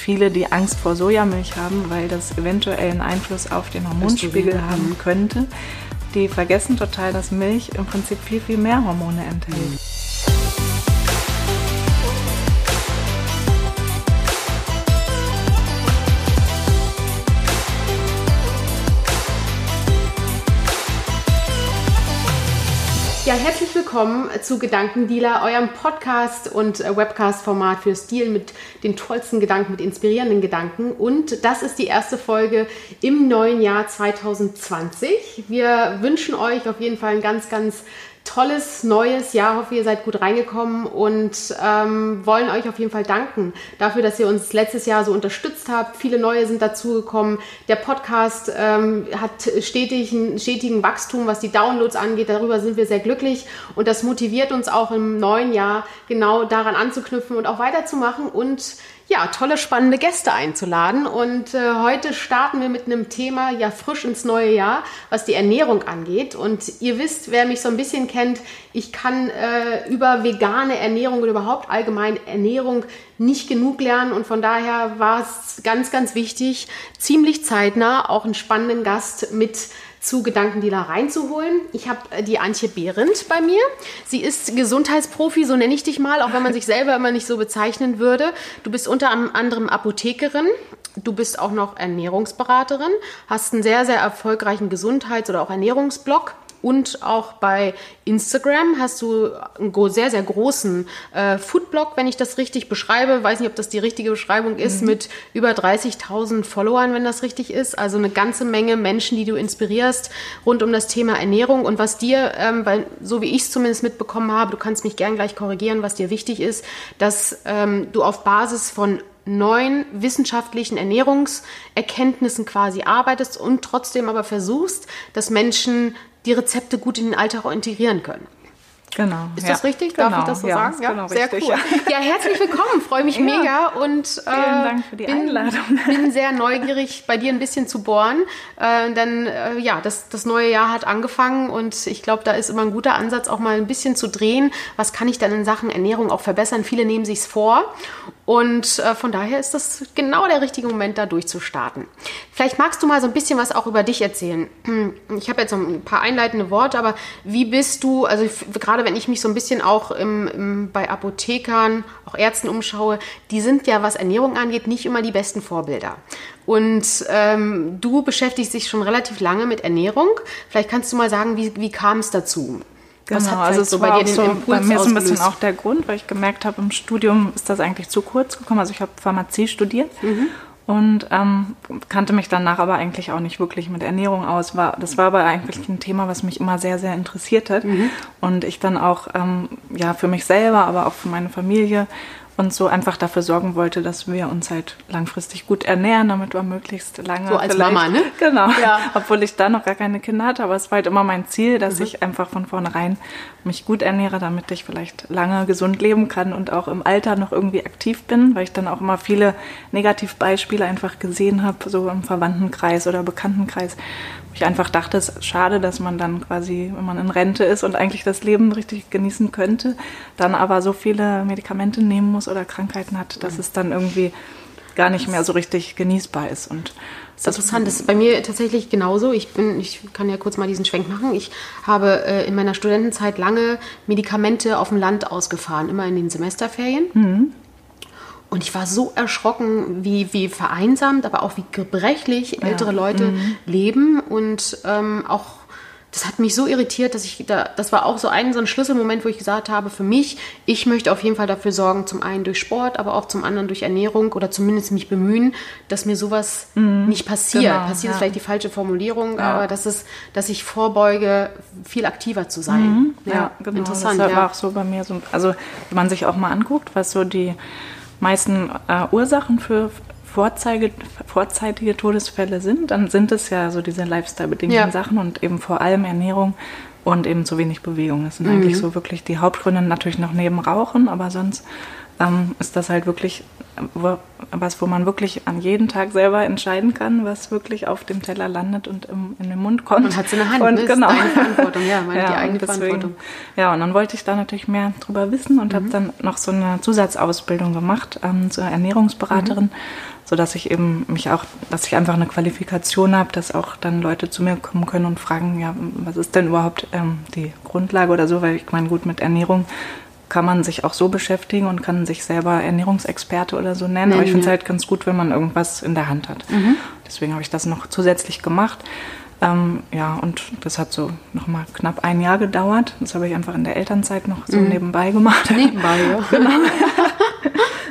viele, die Angst vor Sojamilch haben, weil das eventuell einen Einfluss auf den Hormonspiegel haben könnte, die vergessen total, dass Milch im Prinzip viel, viel mehr Hormone enthält. Willkommen zu Gedankendealer, eurem Podcast und äh, Webcast-Format für Stil mit den tollsten Gedanken, mit inspirierenden Gedanken. Und das ist die erste Folge im neuen Jahr 2020. Wir wünschen euch auf jeden Fall ein ganz, ganz tolles neues Jahr. Hoffe, ihr seid gut reingekommen und ähm, wollen euch auf jeden Fall danken dafür, dass ihr uns letztes Jahr so unterstützt habt. Viele neue sind dazugekommen. Der Podcast ähm, hat stetigen, stetigen Wachstum, was die Downloads angeht. Darüber sind wir sehr glücklich und das motiviert uns auch im neuen Jahr genau daran anzuknüpfen und auch weiterzumachen und ja, tolle, spannende Gäste einzuladen. Und äh, heute starten wir mit einem Thema ja frisch ins neue Jahr, was die Ernährung angeht. Und ihr wisst, wer mich so ein bisschen kennt, ich kann äh, über vegane Ernährung oder überhaupt allgemein Ernährung nicht genug lernen. Und von daher war es ganz, ganz wichtig, ziemlich zeitnah auch einen spannenden Gast mit zu Gedankendealer reinzuholen. Ich habe äh, die Antje Behrendt bei mir. Sie ist Gesundheitsprofi, so nenne ich dich mal, auch wenn man sich selber immer nicht so bezeichnen würde. Du bist unter anderem Apothekerin. Du bist auch noch Ernährungsberaterin, hast einen sehr, sehr erfolgreichen Gesundheits- oder auch Ernährungsblog und auch bei Instagram hast du einen sehr, sehr großen äh, Foodblog, wenn ich das richtig beschreibe. Weiß nicht, ob das die richtige Beschreibung ist, mhm. mit über 30.000 Followern, wenn das richtig ist. Also eine ganze Menge Menschen, die du inspirierst rund um das Thema Ernährung. Und was dir, ähm, weil so wie ich es zumindest mitbekommen habe, du kannst mich gern gleich korrigieren, was dir wichtig ist, dass ähm, du auf Basis von neuen wissenschaftlichen Ernährungserkenntnissen quasi arbeitest und trotzdem aber versuchst, dass Menschen die Rezepte gut in den Alltag integrieren können. Genau. Ist ja. das richtig? Darf genau. ich das so ja, sagen? Ja, genau sehr richtig, cool. Ja. herzlich willkommen. Freue mich mega und äh, vielen Dank für die bin, Einladung. Bin sehr neugierig, bei dir ein bisschen zu bohren, äh, denn äh, ja, das, das neue Jahr hat angefangen und ich glaube, da ist immer ein guter Ansatz, auch mal ein bisschen zu drehen. Was kann ich dann in Sachen Ernährung auch verbessern? Viele nehmen sich's vor und äh, von daher ist das genau der richtige Moment, da durchzustarten. Vielleicht magst du mal so ein bisschen was auch über dich erzählen. Ich habe jetzt so ein paar einleitende Worte, aber wie bist du, also gerade wenn ich mich so ein bisschen auch im, im, bei Apothekern, auch Ärzten umschaue, die sind ja, was Ernährung angeht, nicht immer die besten Vorbilder. Und ähm, du beschäftigst dich schon relativ lange mit Ernährung. Vielleicht kannst du mal sagen, wie, wie kam es dazu? Genau, also so bei dir den so Impuls bei mir ist ein bisschen auch der Grund, weil ich gemerkt habe, im Studium ist das eigentlich zu kurz gekommen. Also ich habe Pharmazie studiert mhm. und ähm, kannte mich danach aber eigentlich auch nicht wirklich mit Ernährung aus. War, das war aber eigentlich ein Thema, was mich immer sehr, sehr interessiert hat. Mhm. Und ich dann auch ähm, ja, für mich selber, aber auch für meine Familie und so einfach dafür sorgen wollte, dass wir uns halt langfristig gut ernähren, damit wir möglichst lange. So als Mama, ne? Genau. Ja. Obwohl ich da noch gar keine Kinder hatte, aber es war halt immer mein Ziel, dass mhm. ich einfach von vornherein mich gut ernähre, damit ich vielleicht lange gesund leben kann und auch im Alter noch irgendwie aktiv bin, weil ich dann auch immer viele Negativbeispiele einfach gesehen habe, so im Verwandtenkreis oder Bekanntenkreis, ich einfach dachte, es ist schade, dass man dann quasi, wenn man in Rente ist und eigentlich das Leben richtig genießen könnte, dann aber so viele Medikamente nehmen muss oder Krankheiten hat, dass es dann irgendwie gar nicht mehr so richtig genießbar ist. Und das ist interessant. Das ist bei mir tatsächlich genauso. Ich bin, ich kann ja kurz mal diesen Schwenk machen. Ich habe äh, in meiner Studentenzeit lange Medikamente auf dem Land ausgefahren, immer in den Semesterferien. Mhm. Und ich war so erschrocken, wie, wie vereinsamt, aber auch wie gebrechlich ältere ja. Leute mhm. leben. Und ähm, auch, das hat mich so irritiert, dass ich da, das war auch so ein, so ein Schlüsselmoment, wo ich gesagt habe, für mich, ich möchte auf jeden Fall dafür sorgen, zum einen durch Sport, aber auch zum anderen durch Ernährung oder zumindest mich bemühen, dass mir sowas mhm. nicht passiert. Genau, passiert ja. ist vielleicht die falsche Formulierung, ja. aber dass es, dass ich vorbeuge, viel aktiver zu sein. Mhm. Ja, genau. Interessant. Das war auch so bei mir so, also wenn man sich auch mal anguckt, was so die meisten äh, Ursachen für Vorzeige, vorzeitige Todesfälle sind, dann sind es ja so diese Lifestyle-bedingten ja. Sachen und eben vor allem Ernährung und eben zu wenig Bewegung. Das sind mhm. eigentlich so wirklich die Hauptgründe, natürlich noch neben Rauchen, aber sonst ähm, ist das halt wirklich was, wo man wirklich an jeden Tag selber entscheiden kann, was wirklich auf dem Teller landet und im, in den Mund kommt. Man hat es in der Hand, und ne? genau. Ist deine Verantwortung, ja, meine, ja, die eigene deswegen, Verantwortung. Ja, und dann wollte ich da natürlich mehr drüber wissen und mhm. habe dann noch so eine Zusatzausbildung gemacht ähm, zur Ernährungsberaterin. Mhm so dass ich eben mich auch, dass ich einfach eine Qualifikation habe, dass auch dann Leute zu mir kommen können und fragen, ja, was ist denn überhaupt ähm, die Grundlage oder so, weil ich meine, gut, mit Ernährung kann man sich auch so beschäftigen und kann sich selber Ernährungsexperte oder so nennen. Aber ich finde es halt ganz gut, wenn man irgendwas in der Hand hat. Mhm. Deswegen habe ich das noch zusätzlich gemacht. Ähm, ja, und das hat so nochmal knapp ein Jahr gedauert. Das habe ich einfach in der Elternzeit noch so mhm. nebenbei gemacht. Nebenbei, ja. genau.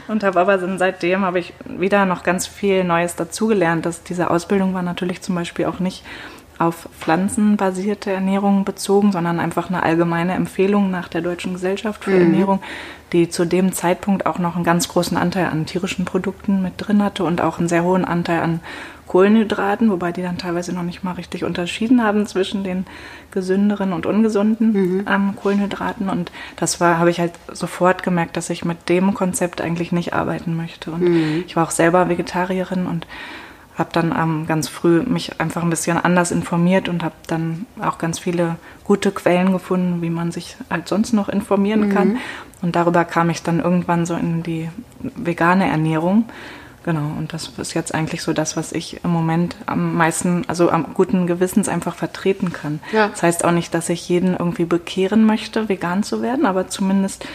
und habe aber dann seitdem habe ich wieder noch ganz viel Neues dazugelernt. Dass diese Ausbildung war natürlich zum Beispiel auch nicht auf pflanzenbasierte Ernährung bezogen, sondern einfach eine allgemeine Empfehlung nach der Deutschen Gesellschaft für mhm. Ernährung, die zu dem Zeitpunkt auch noch einen ganz großen Anteil an tierischen Produkten mit drin hatte und auch einen sehr hohen Anteil an Kohlenhydraten, wobei die dann teilweise noch nicht mal richtig unterschieden haben zwischen den gesünderen und ungesunden mhm. ähm, Kohlenhydraten. Und das war, habe ich halt sofort gemerkt, dass ich mit dem Konzept eigentlich nicht arbeiten möchte. Und mhm. ich war auch selber Vegetarierin und habe dann ähm, ganz früh mich einfach ein bisschen anders informiert und habe dann auch ganz viele gute Quellen gefunden, wie man sich halt sonst noch informieren mhm. kann. Und darüber kam ich dann irgendwann so in die vegane Ernährung. Genau, und das ist jetzt eigentlich so das, was ich im Moment am meisten, also am guten Gewissens einfach vertreten kann. Ja. Das heißt auch nicht, dass ich jeden irgendwie bekehren möchte, vegan zu werden, aber zumindest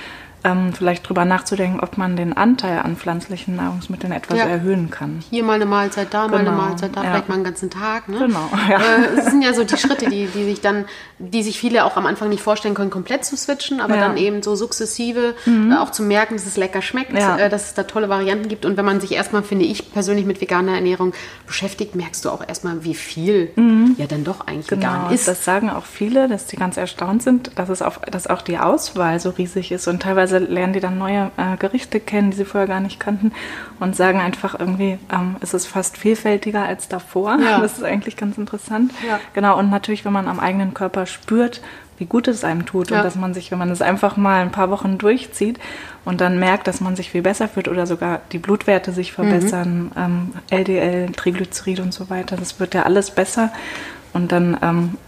ähm, vielleicht drüber nachzudenken, ob man den Anteil an pflanzlichen Nahrungsmitteln etwas ja. erhöhen kann. Hier mal eine Mahlzeit, da genau. mal eine genau. Mahlzeit, da ja. vielleicht mal einen ganzen Tag. Ne? Genau. Ja. Äh, es sind ja so die Schritte, die, die sich dann, die sich viele auch am Anfang nicht vorstellen können, komplett zu switchen, aber dann eben so sukzessive mhm. äh, auch zu merken, dass es lecker schmeckt, äh, dass es da tolle Varianten gibt. Und wenn man sich erstmal, finde ich persönlich, mit veganer Ernährung beschäftigt, merkst du auch erstmal, wie viel mhm. ja dann doch eigentlich genau. vegan ist. Das sagen auch viele, dass die ganz erstaunt sind, dass es auch, dass auch die Auswahl so riesig ist und teilweise teilweise lernen die dann neue äh, Gerichte kennen, die sie vorher gar nicht kannten und sagen einfach irgendwie, ähm, es ist fast vielfältiger als davor. Ja. Das ist eigentlich ganz interessant. Ja. Genau, und natürlich, wenn man am eigenen Körper spürt, wie gut es einem tut ja. und dass man sich, wenn man es einfach mal ein paar Wochen durchzieht und dann merkt, dass man sich viel besser fühlt oder sogar die Blutwerte sich verbessern, mhm. ähm, LDL, Triglycerid und so weiter, das wird ja alles besser und dann ähm,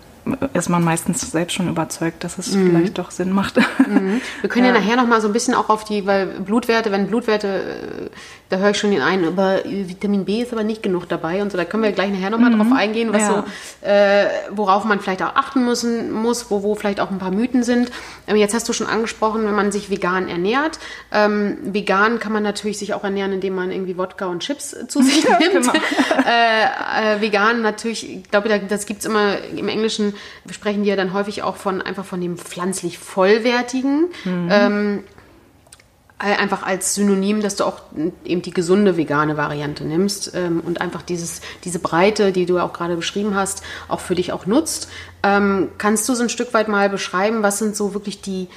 ist man meistens selbst schon überzeugt, dass es mhm. vielleicht doch Sinn macht. Mhm. Wir können ja. ja nachher noch mal so ein bisschen auch auf die, weil Blutwerte, wenn Blutwerte, äh, da höre ich schon den einen, aber Vitamin B ist aber nicht genug dabei und so, da können wir gleich nachher noch mal mhm. drauf eingehen, was ja. so, äh, worauf man vielleicht auch achten müssen, muss, wo, wo vielleicht auch ein paar Mythen sind. Ähm, jetzt hast du schon angesprochen, wenn man sich vegan ernährt. Ähm, vegan kann man natürlich sich auch ernähren, indem man irgendwie Wodka und Chips zu sich nimmt. Genau. äh, äh, vegan natürlich, ich glaube, das gibt es immer im Englischen wir sprechen ja dann häufig auch von einfach von dem pflanzlich vollwertigen. Mhm. Ähm, einfach als Synonym, dass du auch eben die gesunde vegane Variante nimmst ähm, und einfach dieses, diese Breite, die du auch gerade beschrieben hast, auch für dich auch nutzt. Ähm, kannst du so ein Stück weit mal beschreiben, was sind so wirklich die,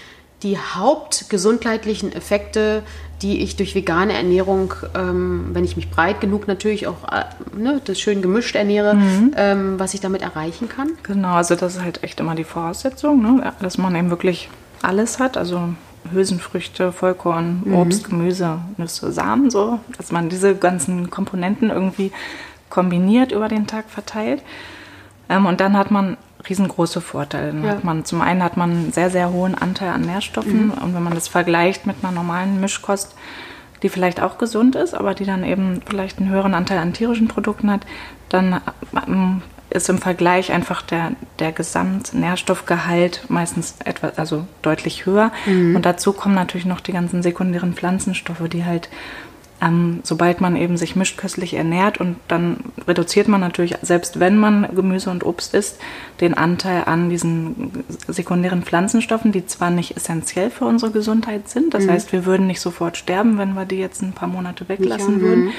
die hauptgesundheitlichen Effekte, die ich durch vegane Ernährung, ähm, wenn ich mich breit genug natürlich auch äh, ne, das schön gemischt ernähre, mhm. ähm, was ich damit erreichen kann? Genau, also das ist halt echt immer die Voraussetzung, ne? dass man eben wirklich alles hat, also Hülsenfrüchte, Vollkorn, mhm. Obst, Gemüse, Nüsse, Samen, so, dass man diese ganzen Komponenten irgendwie kombiniert über den Tag verteilt. Ähm, und dann hat man riesengroße Vorteile. Ja. Hat man, zum einen hat man einen sehr, sehr hohen Anteil an Nährstoffen mhm. und wenn man das vergleicht mit einer normalen Mischkost, die vielleicht auch gesund ist, aber die dann eben vielleicht einen höheren Anteil an tierischen Produkten hat, dann ähm, ist im Vergleich einfach der, der Gesamtnährstoffgehalt meistens etwas, also deutlich höher. Mhm. Und dazu kommen natürlich noch die ganzen sekundären Pflanzenstoffe, die halt ähm, sobald man eben sich mischköstlich ernährt und dann reduziert man natürlich, selbst wenn man Gemüse und Obst isst, den Anteil an diesen sekundären Pflanzenstoffen, die zwar nicht essentiell für unsere Gesundheit sind, das mhm. heißt, wir würden nicht sofort sterben, wenn wir die jetzt ein paar Monate weglassen ja, würden,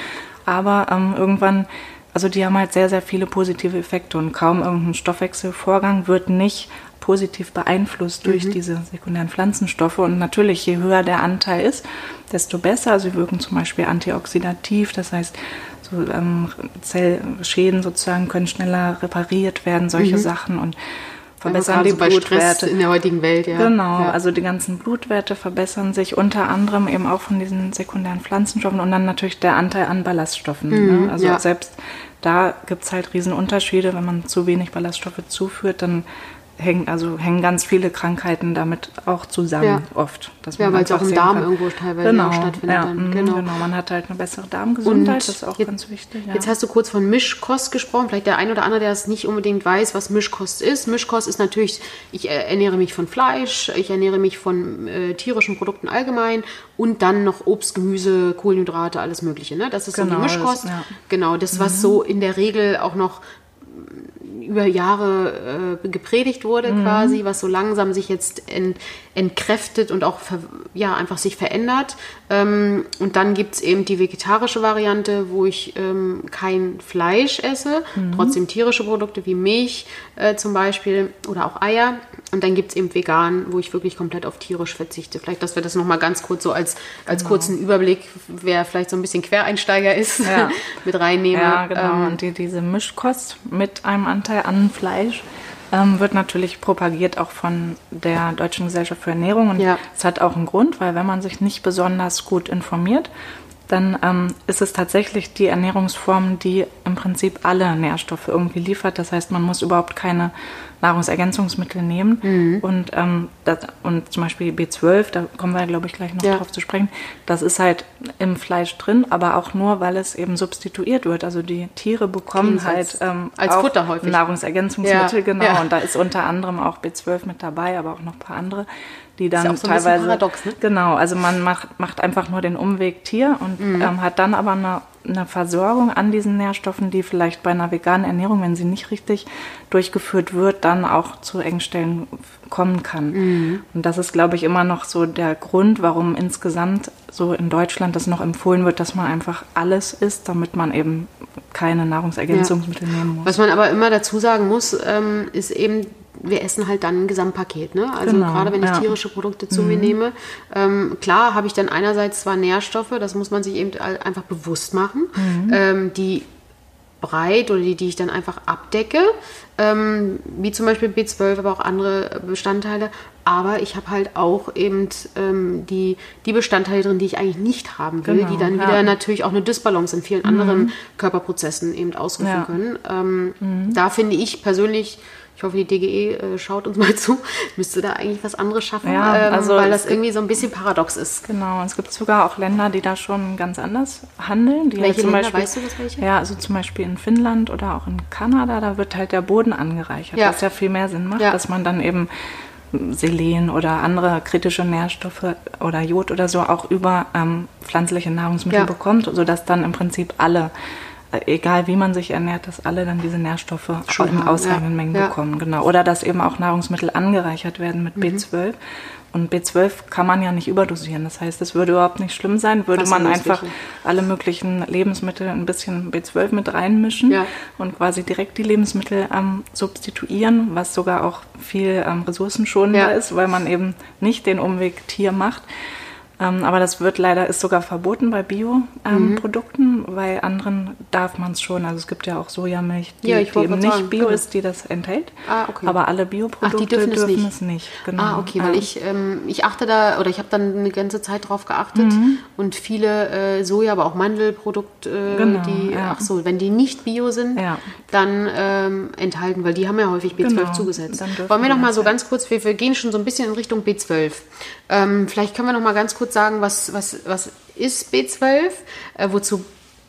aber ähm, irgendwann also die haben halt sehr, sehr viele positive Effekte und kaum irgendein Stoffwechselvorgang wird nicht positiv beeinflusst durch mhm. diese sekundären Pflanzenstoffe. Und natürlich, je höher der Anteil ist, desto besser. Sie wirken zum Beispiel antioxidativ, das heißt, so, ähm, Zellschäden sozusagen können schneller repariert werden, solche mhm. Sachen. Und verbessern die bei Blutwerte. In der heutigen Welt, ja. Genau, ja. also die ganzen Blutwerte verbessern sich unter anderem eben auch von diesen sekundären Pflanzenstoffen und dann natürlich der Anteil an Ballaststoffen. Mhm, ne? Also ja. selbst da gibt es halt Riesenunterschiede. Wenn man zu wenig Ballaststoffe zuführt, dann hängen, also hängen ganz viele Krankheiten damit auch zusammen Ja. oft. Dass Ja, weil es auch im Darm kann. irgendwo teilweise genau, stattfindet Ja, dann. mhm, Genau. genau. man hat halt eine bessere Darmgesundheit, das ist auch jetzt- ganz wichtig. Ja. Jetzt hast du kurz von Mischkost gesprochen. Vielleicht der ein oder andere, der es nicht unbedingt weiß, was Mischkost ist. Mischkost ist natürlich, ich äh, ernähre mich von Fleisch, ich ernähre mich von äh, tierischen Produkten allgemein und dann noch Obst, Gemüse, Kohlenhydrate, alles Mögliche. Ne? Das ist so Genau, die das- Mischkost. ja. Genau, das, was so in der Regel auch noch über Jahre äh, gepredigt wurde Mhm. quasi, was so langsam sich jetzt ent, entkräftet und auch ver, ja, einfach sich verändert. Ähm, und dann gibt es eben die vegetarische Variante, wo ich ähm, kein Fleisch esse, Mhm. trotzdem tierische Produkte wie Milch äh, zum Beispiel oder auch Eier. Und dann gibt es eben vegan, wo ich wirklich komplett auf tierisch verzichte. Vielleicht, dass wir das nochmal ganz kurz so als, als kurzen Überblick, wer vielleicht so ein bisschen Quereinsteiger ist, Genau. Ja. mit reinnehme. Ja, genau. Ähm, und die, diese Mischkost mit einem Anteil an Fleisch ähm, wird natürlich propagiert auch von der Deutschen Gesellschaft für Ernährung. Und Ja. es hat auch einen Grund, weil wenn man sich nicht besonders gut informiert, dann ähm, ist es tatsächlich die Ernährungsform, die im Prinzip alle Nährstoffe irgendwie liefert. Das heißt, man muss überhaupt keine Nahrungsergänzungsmittel nehmen. Mhm. Und, ähm, das, und zum Beispiel B12, da kommen wir, glaube ich, gleich noch Ja. drauf zu sprechen, das ist halt im Fleisch drin, aber auch nur, weil es eben substituiert wird. Also die Tiere bekommen Kriegen's halt als- ähm, als auch Futter häufig. Nahrungsergänzungsmittel, Ja, genau. ja. Und da ist unter anderem auch B12 mit dabei, aber auch noch ein paar andere, die dann ja auch so ein teilweise. paradox, ne? Genau, also man macht, macht einfach nur den Umweg Tier und Mhm. ähm, hat dann aber eine, eine Versorgung an diesen Nährstoffen, die vielleicht bei einer veganen Ernährung, wenn sie nicht richtig durchgeführt wird, dann auch zu Engstellen kommen kann. Mhm. Und das ist, glaube ich, immer noch so der Grund, warum insgesamt so in Deutschland das noch empfohlen wird, dass man einfach alles isst, damit man eben keine Nahrungsergänzungsmittel nehmen muss. Was man aber immer dazu sagen muss, ähm, ist eben, wir essen halt dann ein Gesamtpaket. Ne? Also Genau, gerade wenn ich ja. Mhm. tierische Produkte zu mir nehme, ähm, klar habe ich dann einerseits zwar Nährstoffe, das muss man sich eben einfach bewusst machen, Mhm. ähm, die breit oder die, die ich dann einfach abdecke, ähm, wie zum Beispiel B12, aber auch andere Bestandteile. Aber ich habe halt auch eben ähm, die, die Bestandteile drin, die ich eigentlich nicht haben will, Genau, die dann ja. wieder natürlich auch eine Dysbalance in vielen anderen Körperprozessen eben ausrufen Ja. können. Ähm, Da finde ich persönlich, ich hoffe, die DGE äh, schaut uns mal zu, müsste da eigentlich was anderes schaffen, Ja, ähm, also weil das irgendwie so ein bisschen paradox ist. Genau, es gibt sogar auch Länder, die da schon ganz anders handeln. Die Welche zum Länder? Beispiel, Weißt du das welche? Ja, also zum Beispiel in Finnland oder auch in Kanada, da wird halt der Boden angereichert, Ja. was ja viel mehr Sinn macht, Ja. dass man dann eben Selen oder andere kritische Nährstoffe oder Jod oder so auch über ähm, pflanzliche Nahrungsmittel Ja. bekommt, sodass dann im Prinzip alle, egal wie man sich ernährt, dass alle dann diese Nährstoffe Schon in ausreichenden ja. Mengen Ja. bekommen. Genau. Oder dass eben auch Nahrungsmittel angereichert werden mit Mhm. B12. Und B12 kann man ja nicht überdosieren. Das heißt, es würde überhaupt nicht schlimm sein, würde man einfach ja. alle möglichen Lebensmittel ein bisschen B12 mit reinmischen Ja. und quasi direkt die Lebensmittel ähm, substituieren, was sogar auch viel ähm, ressourcenschonender ist, weil man eben nicht den Umweg Tier macht. Ähm, aber das wird leider, ist sogar verboten bei Bio-Produkten, Mhm. bei anderen darf man es schon. Also es gibt ja auch Sojamilch, die, Ja, die eben nicht sagen, Bio genau. ist, die das enthält. Ah, okay. Aber alle Bioprodukte die dürfen, es nicht. es nicht. Genau. Ah, okay, weil ich, ähm, ich achte da, oder ich habe dann eine ganze Zeit drauf geachtet Mhm. und viele äh, Soja, aber auch Mandelprodukte, äh, Genau, die, ja. ach so, wenn die nicht bio sind, Ja. dann ähm, enthalten, weil die haben ja häufig B12 Genau, zugesetzt. dürfen Wollen wir noch mal so ganz kurz, wir, wir gehen schon so ein bisschen in Richtung B12. Ähm, vielleicht können wir noch mal ganz kurz sagen, was, was, was ist B12, äh, wozu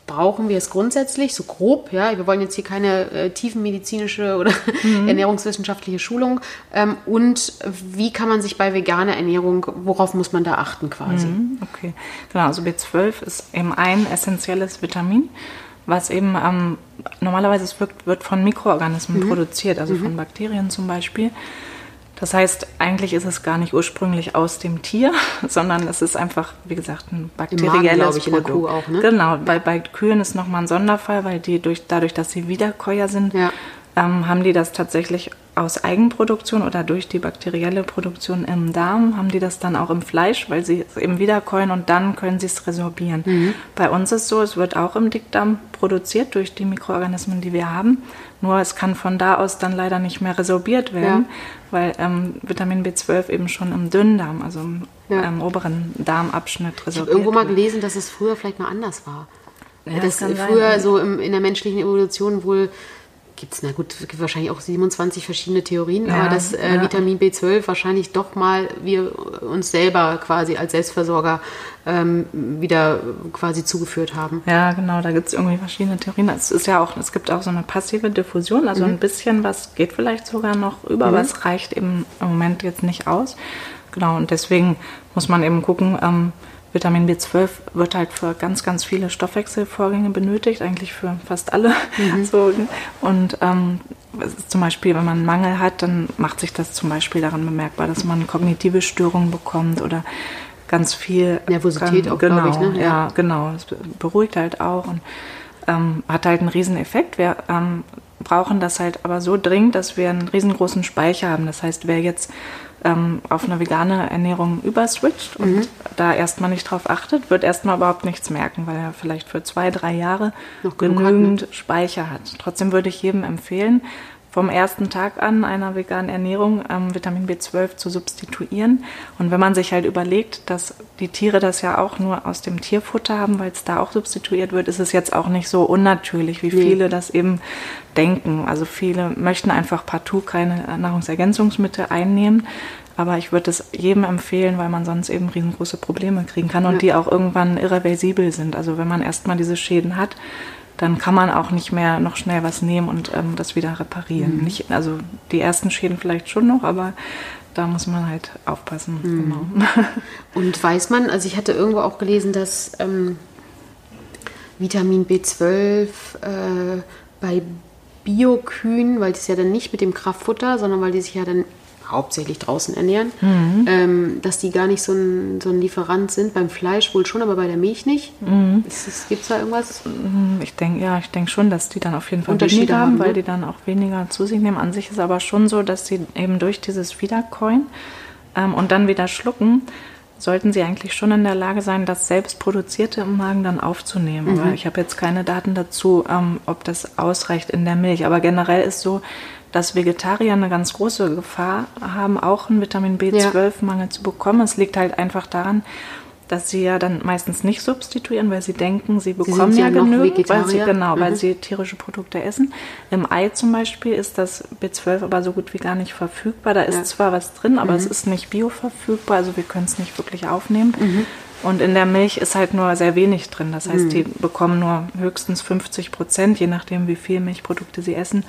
brauchen wir es grundsätzlich, so grob, ja, wir wollen jetzt hier keine äh, tiefenmedizinische oder Mhm. ernährungswissenschaftliche Schulung ähm, und wie kann man sich bei veganer Ernährung, worauf muss man da achten quasi? Mhm, Okay, genau. Also B12 ist eben ein essentielles Vitamin, was eben ähm, normalerweise es wird, wird von Mikroorganismen produziert, also von Bakterien zum Beispiel. Das heißt, eigentlich ist es gar nicht ursprünglich aus dem Tier, sondern es ist einfach, wie gesagt, ein bakterielles ich, Produkt. Kuh auch, ne? Genau, bei, bei Kühen ist nochmal ein Sonderfall, weil die durch, dadurch, dass sie Wiederkäuer sind, Ja. ähm, haben die das tatsächlich aus Eigenproduktion oder durch die bakterielle Produktion im Darm, haben die das dann auch im Fleisch, weil sie es eben wiederkäuen und dann können sie es resorbieren. Mhm. Bei uns ist es so, es wird auch im Dickdarm produziert durch die Mikroorganismen, die wir haben. Nur es kann von da aus dann leider nicht mehr resorbiert werden, ja. weil ähm, Vitamin B12 eben schon im Dünndarm, also im, ja. im oberen Darmabschnitt resorbiert wird. Ich habe irgendwo mal gelesen, dass es früher vielleicht mal anders war. Ja, das, das früher sein. so im, in der menschlichen Evolution wohl gibt es, na gut, es gibt wahrscheinlich auch 27 verschiedene Theorien, ja, aber dass äh, ja. Vitamin B12 wahrscheinlich doch mal wir uns selber quasi als Selbstversorger ähm, wieder quasi zugeführt haben. Ja, genau, da gibt es irgendwie verschiedene Theorien. Es ist ja auch, es gibt auch so eine passive Diffusion, also mhm. ein bisschen was geht vielleicht sogar noch über, mhm. aber es reicht eben im Moment jetzt nicht aus. Genau, und deswegen muss man eben gucken, ähm, Vitamin B12 wird halt für ganz, ganz viele Stoffwechselvorgänge benötigt, eigentlich für fast alle. Mhm. So, und ähm, zum Beispiel, wenn man einen Mangel hat, dann macht sich das zum Beispiel daran bemerkbar, dass man kognitive Störungen bekommt oder ganz viel Nervosität kann, auch, genau, ich, ne? ja. ja, genau. Es beruhigt halt auch und ähm, hat halt einen riesen Effekt. Wir ähm, brauchen das halt aber so dringend, dass wir einen riesengroßen Speicher haben. Das heißt, wer jetzt ähm, auf eine vegane Ernährung überswitcht und mhm. da erstmal nicht drauf achtet, wird erstmal überhaupt nichts merken, weil er vielleicht für zwei, drei Jahre Noch genügend ne? Speicher hat. Trotzdem würde ich jedem empfehlen, vom ersten Tag an einer veganen Ernährung ähm, Vitamin B12 zu substituieren. Und wenn man sich halt überlegt, dass die Tiere das ja auch nur aus dem Tierfutter haben, weil es da auch substituiert wird, ist es jetzt auch nicht so unnatürlich, wie viele das eben denken. Also viele möchten einfach partout keine Nahrungsergänzungsmittel einnehmen. Aber ich würde es jedem empfehlen, weil man sonst eben riesengroße Probleme kriegen kann und ja. die auch irgendwann irreversibel sind. Also wenn man erstmal diese Schäden hat, dann kann man auch nicht mehr noch schnell was nehmen und ähm, das wieder reparieren. Mhm. Nicht, also die ersten Schäden vielleicht schon noch, aber da muss man halt aufpassen. Mhm. Genau. Und weiß man, also ich hatte irgendwo auch gelesen, dass ähm, Vitamin B12 äh, bei Biokühen, weil das ja dann nicht mit dem Kraftfutter, sondern weil die sich ja dann hauptsächlich draußen ernähren, mhm. ähm, dass die gar nicht so ein, so ein Lieferant sind. Beim Fleisch wohl schon, aber bei der Milch nicht. Mhm. Gibt es da irgendwas? Mhm, ich denke, ja, ich denke schon, dass die dann auf jeden Fall Unterschiede haben, weil ne? die dann auch weniger zu sich nehmen. An sich ist aber schon so, dass sie eben durch dieses Wiedercoin ähm, und dann wieder schlucken, sollten sie eigentlich schon in der Lage sein, das selbstproduzierte im Magen dann aufzunehmen. Mhm. ich habe jetzt keine Daten dazu, ähm, ob das ausreicht in der Milch. Aber generell ist so, dass Vegetarier eine ganz große Gefahr haben, auch einen Vitamin B12-Mangel ja. zu bekommen. Es liegt halt einfach daran, dass sie ja dann meistens nicht substituieren, weil sie denken, sie bekommen sie ja, ja genügend, weil sie genau, mhm. weil sie tierische Produkte essen. Im Ei zum Beispiel ist das B12 aber so gut wie gar nicht verfügbar. Da ist ja. zwar was drin, aber mhm. es ist nicht bioverfügbar, also wir können es nicht wirklich aufnehmen. Mhm. Und in der Milch ist halt nur sehr wenig drin. Das heißt, mhm. die bekommen nur höchstens 50 Prozent, je nachdem, wie viel Milchprodukte sie essen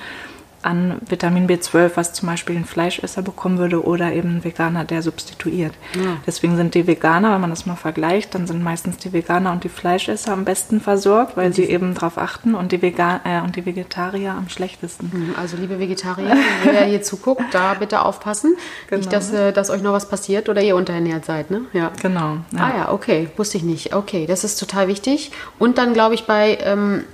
an Vitamin B12, was zum Beispiel ein Fleischesser bekommen würde oder eben ein Veganer, der substituiert. Ja. Deswegen sind die Veganer, wenn man das mal vergleicht, dann sind meistens die Veganer und die Fleischesser am besten versorgt, weil sie eben darauf achten und die, Vegan äh, und die Vegetarier am schlechtesten. Mhm, also liebe Vegetarier, wer hier zuguckt, da bitte aufpassen. Genau. Nicht, dass, äh, dass euch noch was passiert oder ihr unterernährt seid, ne? Ja. Genau. Ja. Ah ja, okay, wusste ich nicht. Okay, das ist total wichtig. Und dann glaube ich bei ähm,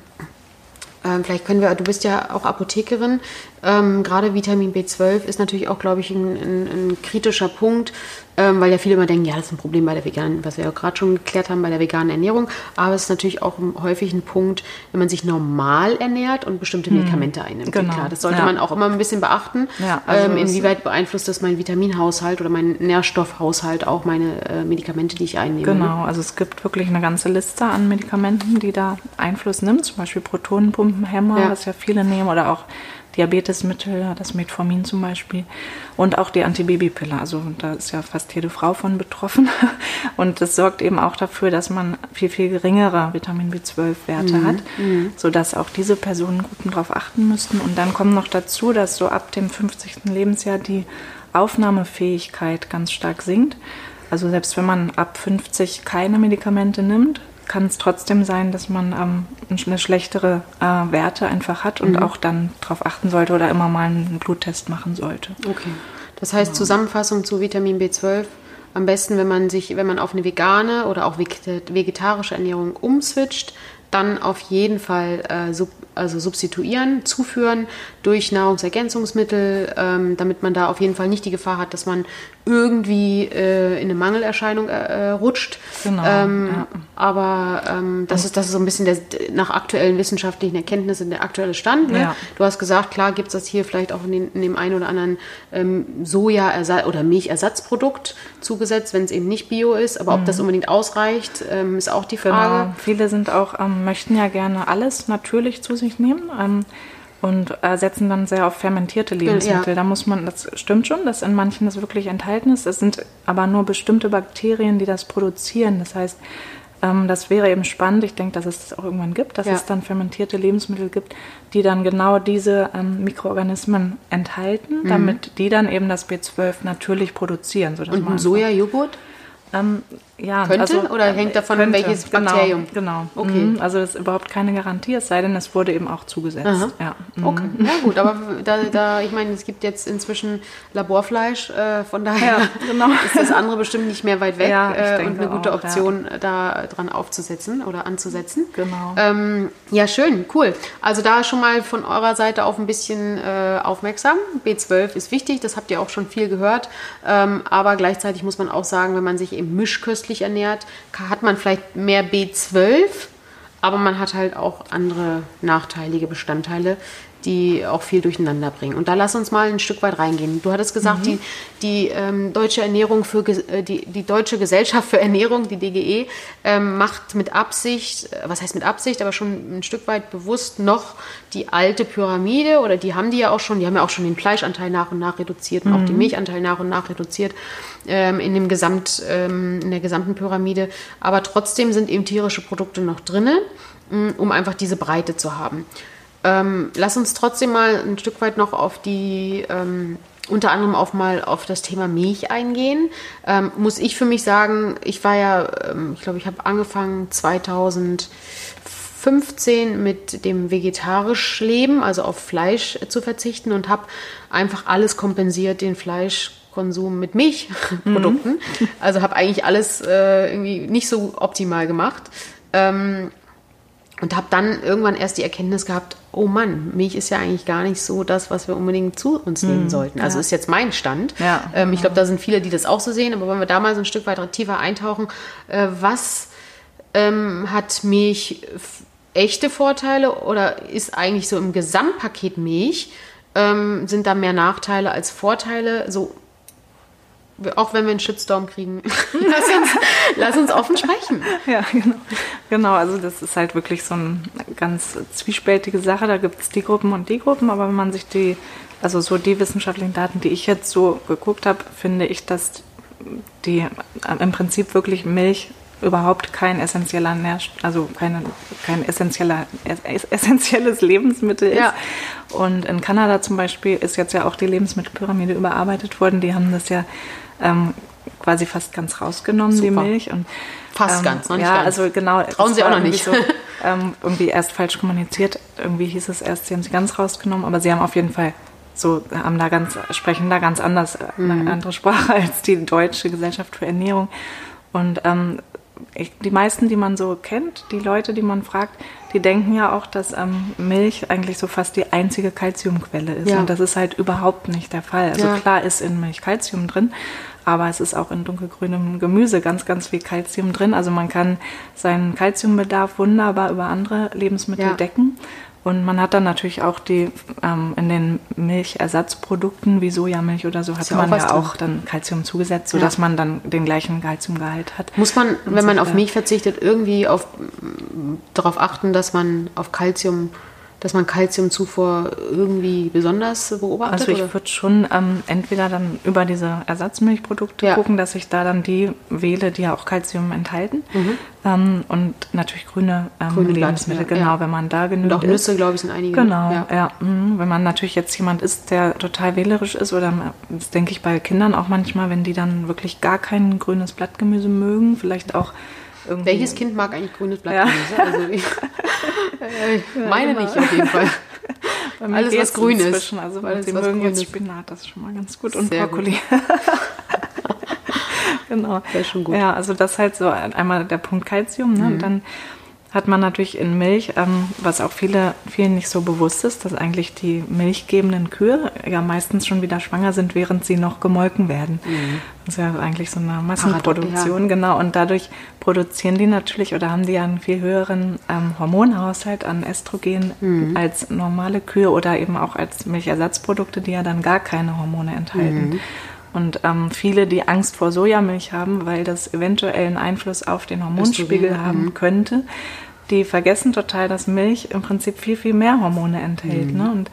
ähm, vielleicht können wir, du bist ja auch Apothekerin, ähm, gerade Vitamin B12 ist natürlich auch, glaube ich, ein, ein, ein kritischer Punkt, ähm, weil ja viele immer denken, ja, das ist ein Problem bei der veganen, was wir ja gerade schon geklärt haben, bei der veganen Ernährung. Aber es ist natürlich auch häufig ein Punkt, wenn man sich normal ernährt und bestimmte hm. Medikamente einnimmt. Genau. Klar, das sollte ja. man auch immer ein bisschen beachten. Ja, also ähm, inwieweit beeinflusst das mein Vitaminhaushalt oder mein Nährstoffhaushalt auch meine äh, Medikamente, die ich einnehme? Genau, also es gibt wirklich eine ganze Liste an Medikamenten, die da Einfluss nimmt. Zum Beispiel Protonenpumpenhämmer, ja. was ja viele nehmen, oder auch Diabetesmittel, das Metformin zum Beispiel und auch die Antibabypille. Also da ist ja fast jede Frau von betroffen und das sorgt eben auch dafür, dass man viel, viel geringere Vitamin B12-Werte mhm. hat, mhm. sodass auch diese Personen gut darauf achten müssten. Und dann kommt noch dazu, dass so ab dem 50. Lebensjahr die Aufnahmefähigkeit ganz stark sinkt. Also selbst wenn man ab 50 keine Medikamente nimmt, kann es trotzdem sein, dass man ähm, eine schlechtere äh, Werte einfach hat und mhm. auch dann darauf achten sollte oder immer mal einen Bluttest machen sollte. Okay. Das heißt, genau. Zusammenfassung zu Vitamin B12, am besten, wenn man sich, wenn man auf eine vegane oder auch vegetarische Ernährung umswitcht, dann auf jeden Fall äh, sub, also substituieren, zuführen durch Nahrungsergänzungsmittel, ähm, damit man da auf jeden Fall nicht die Gefahr hat, dass man irgendwie äh, in eine Mangelerscheinung äh, äh rutscht. Genau. Ähm, ja. Aber ähm, das, ist, das ist so ein bisschen der, nach aktuellen wissenschaftlichen Erkenntnissen der aktuelle Stand. Ne? Ja. Du hast gesagt, klar gibt es das hier vielleicht auch in, den, in dem einen oder anderen ähm, Soja- oder Milchersatzprodukt zugesetzt, wenn es eben nicht bio ist. Aber ob mhm. das unbedingt ausreicht, ähm, ist auch die Frage. Genau. Viele sind auch, ähm, möchten ja gerne alles natürlich zu sich nehmen ähm, und äh, setzen dann sehr auf fermentierte Lebensmittel. Ja. Da muss man, das stimmt schon, dass in manchen das wirklich enthalten ist. Es sind aber nur bestimmte Bakterien, die das produzieren. Das heißt, ähm, das wäre eben spannend. Ich denke, dass es das auch irgendwann gibt, dass ja. es dann fermentierte Lebensmittel gibt, die dann genau diese ähm, Mikroorganismen enthalten, mhm. damit die dann eben das B12 natürlich produzieren. Und ein Sojajoghurt? Ähm, ja, könnte also, oder hängt davon könnte, welches Bakterium? Genau, genau. Okay. Mhm. Also das ist überhaupt keine Garantie, es sei denn, es wurde eben auch zugesetzt. Ja. Mhm. Okay, ja gut, aber da, da, ich meine, es gibt jetzt inzwischen Laborfleisch, äh, von daher ja, genau. ist das andere bestimmt nicht mehr weit weg ja, äh, und eine gute auch, Option, ja. da dran aufzusetzen oder anzusetzen. Genau. Ähm, ja, schön, cool. Also da schon mal von eurer Seite auf ein bisschen äh, aufmerksam. B12 ist wichtig, das habt ihr auch schon viel gehört, ähm, aber gleichzeitig muss man auch sagen, wenn man sich eben mischköstlich pflanzlich ernährt, hat man vielleicht mehr B12, aber man hat halt auch andere nachteilige Bestandteile, die auch viel durcheinander bringen. Und da lass uns mal ein Stück weit reingehen. Du hattest gesagt, mhm. die, die ähm, deutsche Ernährung für äh, die, die deutsche Gesellschaft für Ernährung, die DGE, ähm, macht mit Absicht, äh, was heißt mit Absicht, aber schon ein Stück weit bewusst noch die alte Pyramide oder die haben die ja auch schon, die haben ja auch schon den Fleischanteil nach und nach reduziert und mhm. auch den Milchanteil nach und nach reduziert ähm, in dem Gesamt, ähm, in der gesamten Pyramide. Aber trotzdem sind eben tierische Produkte noch drinne, mm, um einfach diese Breite zu haben. Ähm, lass uns trotzdem mal ein Stück weit noch auf die, ähm, unter anderem auch mal auf das Thema Milch eingehen. Ähm, muss ich für mich sagen, ich war ja, ähm, ich glaube, ich habe angefangen 2015 mit dem vegetarisch Leben, also auf Fleisch zu verzichten und habe einfach alles kompensiert, den Fleischkonsum mit Milchprodukten. Mhm. Also habe eigentlich alles äh, irgendwie nicht so optimal gemacht. Ähm, und habe dann irgendwann erst die Erkenntnis gehabt, oh Mann, Milch ist ja eigentlich gar nicht so das, was wir unbedingt zu uns nehmen hm, sollten. Also ja. ist jetzt mein Stand. Ja, ähm, ich glaube, da sind viele, die das auch so sehen, aber wenn wir da mal so ein Stück weit tiefer eintauchen, äh, was ähm, hat Milch echte Vorteile oder ist eigentlich so im Gesamtpaket Milch, ähm, sind da mehr Nachteile als Vorteile? So auch wenn wir einen Shitstorm kriegen, lass, uns, lass uns offen sprechen. Ja, genau. Genau, also das ist halt wirklich so eine ganz zwiespältige Sache. Da gibt es die Gruppen und die Gruppen, aber wenn man sich die, also so die wissenschaftlichen Daten, die ich jetzt so geguckt habe, finde ich, dass die äh, im Prinzip wirklich Milch überhaupt kein essentieller Nährstoff, also keine, kein essentieller, essentielles Lebensmittel ist. Ja. Und in Kanada zum Beispiel ist jetzt ja auch die Lebensmittelpyramide überarbeitet worden. Die haben das ja ähm, quasi fast ganz rausgenommen, Super. die Milch. Und, fast ähm, ganz, noch nicht Ja, ganz. also genau. Trauen Sie auch noch nicht. So, ähm, irgendwie erst falsch kommuniziert. Irgendwie hieß es erst, sie haben sie ganz rausgenommen, aber sie haben auf jeden Fall so, haben da ganz, sprechen da ganz anders, äh, mhm. eine andere Sprache als die Deutsche Gesellschaft für Ernährung. Und ähm, ich, die meisten, die man so kennt, die Leute, die man fragt, die denken ja auch, dass ähm, Milch eigentlich so fast die einzige Kalziumquelle ist. Ja. Und das ist halt überhaupt nicht der Fall. Also ja. klar ist in Milch Kalzium drin, aber es ist auch in dunkelgrünem Gemüse ganz, ganz viel Kalzium drin. Also man kann seinen Kalziumbedarf wunderbar über andere Lebensmittel ja. decken. Und man hat dann natürlich auch die ähm, in den Milchersatzprodukten wie Sojamilch oder so hat man ja auch dann Kalzium zugesetzt, sodass ja. man dann den gleichen Kalziumgehalt hat. Muss man, wenn man auf Milch verzichtet, irgendwie auf, darauf achten, dass man auf Kalzium dass man Kalziumzufuhr irgendwie besonders beobachtet? Also ich würde schon ähm, entweder dann über diese Ersatzmilchprodukte ja. gucken, dass ich da dann die wähle, die ja auch Kalzium enthalten. Mhm. Ähm, und natürlich grüne, ähm, grüne Lebensmittel, Blatt, ja. genau, wenn man da genügt. Und auch Nüsse, glaube ich, sind einige. Genau, ja. ja mh. Wenn man natürlich jetzt jemand ist, der total wählerisch ist, oder das denke ich bei Kindern auch manchmal, wenn die dann wirklich gar kein grünes Blattgemüse mögen, vielleicht auch irgendwie. Welches Kind mag eigentlich grünes Blattgemüse? Ja. Also ich, äh, meine ja, genau. nicht auf jeden Fall. Alles, was grün ist. Also, weil sie mögen jetzt Spinat, das ist schon mal ganz gut. Und Sehr Brokkoli. genau. Das ist schon gut. Ja, also das halt so einmal der Punkt Kalzium. Ne? Mhm. Und dann hat man natürlich in Milch, ähm, was auch viele, vielen nicht so bewusst ist, dass eigentlich die milchgebenden Kühe ja meistens schon wieder schwanger sind, während sie noch gemolken werden. Mhm. Das ist ja eigentlich so eine Massenproduktion, ja. genau. Und dadurch produzieren die natürlich oder haben die ja einen viel höheren ähm, Hormonhaushalt an Östrogen mhm. als normale Kühe oder eben auch als Milchersatzprodukte, die ja dann gar keine Hormone enthalten. Mhm. Und ähm, viele, die Angst vor Sojamilch haben, weil das eventuell einen Einfluss auf den Hormonspiegel haben mhm. könnte, die vergessen total, dass Milch im Prinzip viel, viel mehr Hormone enthält. Mhm. Ne? Und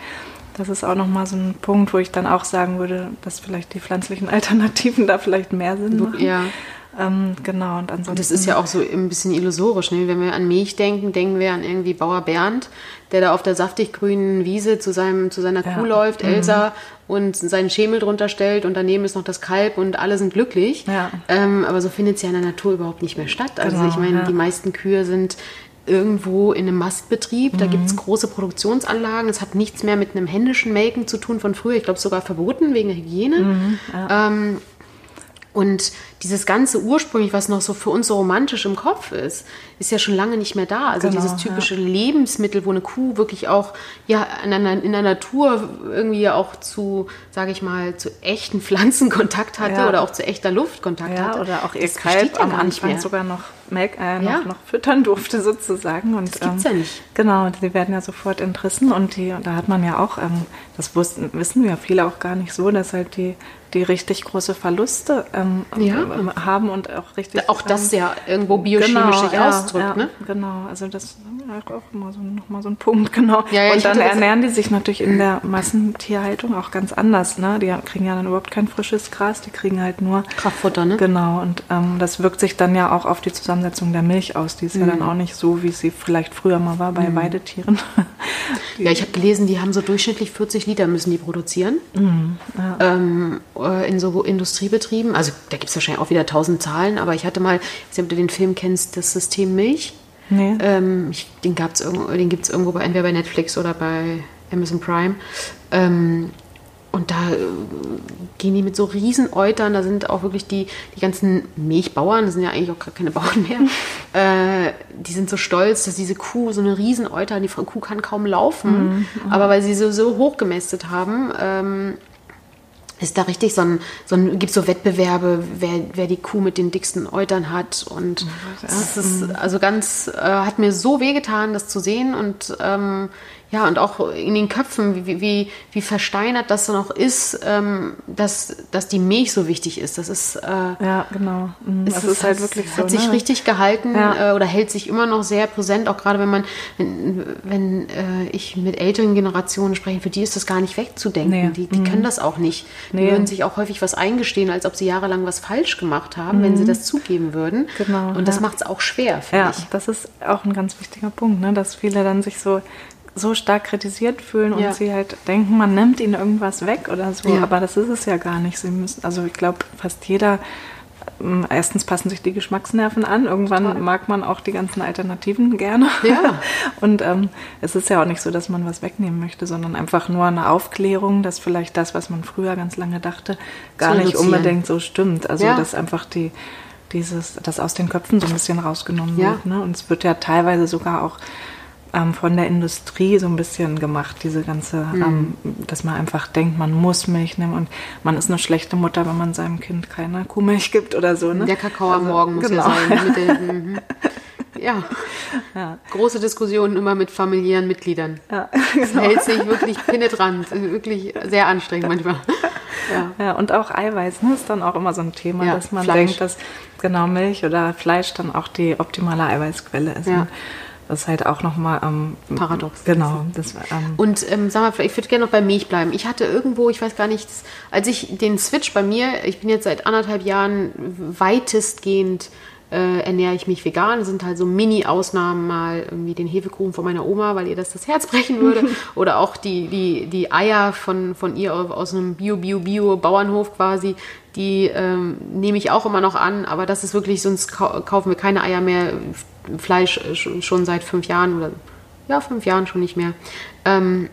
das ist auch nochmal so ein Punkt, wo ich dann auch sagen würde, dass vielleicht die pflanzlichen Alternativen da vielleicht mehr Sinn machen. Ja. Ähm, genau, und ansonsten. Und das ist ja auch so ein bisschen illusorisch. Ne? Wenn wir an Milch denken, denken wir an irgendwie Bauer Bernd, der da auf der saftig grünen Wiese zu, seinem, zu seiner ja. Kuh läuft, mhm. Elsa, und seinen Schemel drunter stellt und daneben ist noch das Kalb und alle sind glücklich. Ja. Ähm, aber so findet es ja in der Natur überhaupt nicht mehr statt. Also genau, ich meine, ja. die meisten Kühe sind irgendwo in einem Mastbetrieb. Mhm. Da gibt es große Produktionsanlagen. Es hat nichts mehr mit einem händischen Melken zu tun von früher. Ich glaube sogar verboten wegen der Hygiene. Mhm, ja. ähm, und dieses ganze ursprünglich, was noch so für uns so romantisch im Kopf ist, ist ja schon lange nicht mehr da. Also genau, dieses typische ja. Lebensmittel, wo eine Kuh wirklich auch ja in der, in der Natur irgendwie auch zu, sage ich mal, zu echten Pflanzen Kontakt hatte ja. oder auch zu echter Luft Kontakt ja, hatte. Oder auch ihr Kalb am Anfang sogar noch, Melk, äh, noch, noch, füttern durfte sozusagen. Und, das gibt's ähm, ja nicht. Genau, die werden ja sofort entrissen und die, da hat man ja auch, ähm, das wussten, wissen wir viele auch gar nicht so, dass halt die die richtig große Verluste ähm, ja. Ähm, haben und auch richtig. Auch das ja irgendwo biochemisch genau, ja, ausdrückt, ja, ne? Genau, also das ist auch immer so, nochmal so ein Punkt, genau. Und dann ernähren die sich natürlich in der Massentierhaltung auch ganz anders, ne? Die kriegen ja dann überhaupt kein frisches Gras, die kriegen halt nur Kraftfutter, ne? Genau, und ähm, das wirkt sich dann ja auch auf die Zusammensetzung der Milch aus. Die ist mhm. ja dann auch nicht so, wie sie vielleicht früher mal war bei mhm. Weidetieren. ja, ich habe gelesen, die haben so durchschnittlich 40 Liter müssen die produzieren. Mhm, ja. Äh, in so Industriebetrieben. Also da gibt es wahrscheinlich auch wieder tausend Zahlen, aber ich hatte mal, ich weiß nicht, ob du den Film kennst, das System Milch. Nee. Ähm, ich, den, den gibt es irgendwo bei, entweder bei Netflix oder bei Amazon Prime. Ähm, und da äh, gehen die mit so riesen Eutern, da sind auch wirklich die, die ganzen Milchbauern, das sind ja eigentlich auch gar keine Bauern mehr, äh, die sind so stolz, dass diese Kuh so eine riesen Euter, die Kuh kann kaum laufen, mhm. aber weil sie so, so hoch gemästet haben, ähm, ist da richtig so ein, so ein gibt so Wettbewerbe, wer, wer die Kuh mit den dicksten Eutern hat. Und das ist also ganz, äh, hat mir so wehgetan, das zu sehen. Und ähm, ja, und auch in den Köpfen, wie, wie, wie versteinert das noch ist, ähm, dass, dass die Milch so wichtig ist. Das ist, äh, ja, genau. Mhm. Das ist, ist halt wirklich so. Hat sich ne? richtig gehalten ja. äh, oder hält sich immer noch sehr präsent, auch gerade wenn man, wenn, wenn äh, ich mit älteren Generationen spreche, für die ist das gar nicht wegzudenken. Nee. Die, die mhm. können das auch nicht. Die nee. würden sich auch häufig was eingestehen, als ob sie jahrelang was falsch gemacht haben, mhm. wenn sie mhm. das zugeben würden. Genau. Und das ja. macht es auch schwer, finde ja, ich. Das ist auch ein ganz wichtiger Punkt, ne? dass viele dann sich so so stark kritisiert fühlen und ja. sie halt denken, man nimmt ihnen irgendwas weg oder so. Ja. Aber das ist es ja gar nicht. Sie müssen, also ich glaube, fast jeder, ähm, erstens passen sich die Geschmacksnerven an, irgendwann Total. mag man auch die ganzen Alternativen gerne. Ja. und ähm, es ist ja auch nicht so, dass man was wegnehmen möchte, sondern einfach nur eine Aufklärung, dass vielleicht das, was man früher ganz lange dachte, gar nicht unbedingt so stimmt. Also dass einfach die dieses, das aus den Köpfen so ein bisschen rausgenommen wird. Ne? Und es wird ja teilweise sogar auch ähm, von der Industrie so ein bisschen gemacht, diese ganze, mhm. ähm, dass man einfach denkt, man muss Milch nehmen und man ist eine schlechte Mutter, wenn man seinem Kind keine Kuhmilch gibt oder so. Ne? Der Kakao am also, Morgen muss genau. ja sein. Den, mhm. ja. ja. große Diskussionen immer mit familiären Mitgliedern. Ja, genau. Das hält sich wirklich penetrant, wirklich sehr anstrengend manchmal. Ja. ja, und auch Eiweiß ne, ist dann auch immer so ein Thema, ja, dass man Fleisch. denkt, dass genau Milch oder Fleisch dann auch die optimale Eiweißquelle ist. Ja. Das ist halt auch nochmal ähm, paradox. Genau. Das, ähm, und ähm, sag mal, ich würde gerne noch bei Milch bleiben. Ich hatte irgendwo, ich weiß gar nicht, als ich den Switch bei mir, ich bin jetzt seit anderthalb Jahren weitestgehend äh, ernähre ich mich vegan. Das sind halt so Mini-Ausnahmen, mal irgendwie den Hefekuchen von meiner Oma, weil ihr das das Herz brechen würde. Oder auch die, die, die Eier von, von ihr aus einem Bio-Bio-Bio-Bauernhof quasi. Die ähm, nehme ich auch immer noch an, aber das ist wirklich, sonst kaufen wir keine Eier mehr. Fleisch schon seit fünf Jahren oder ja, fünf Jahren schon nicht mehr. Ähm,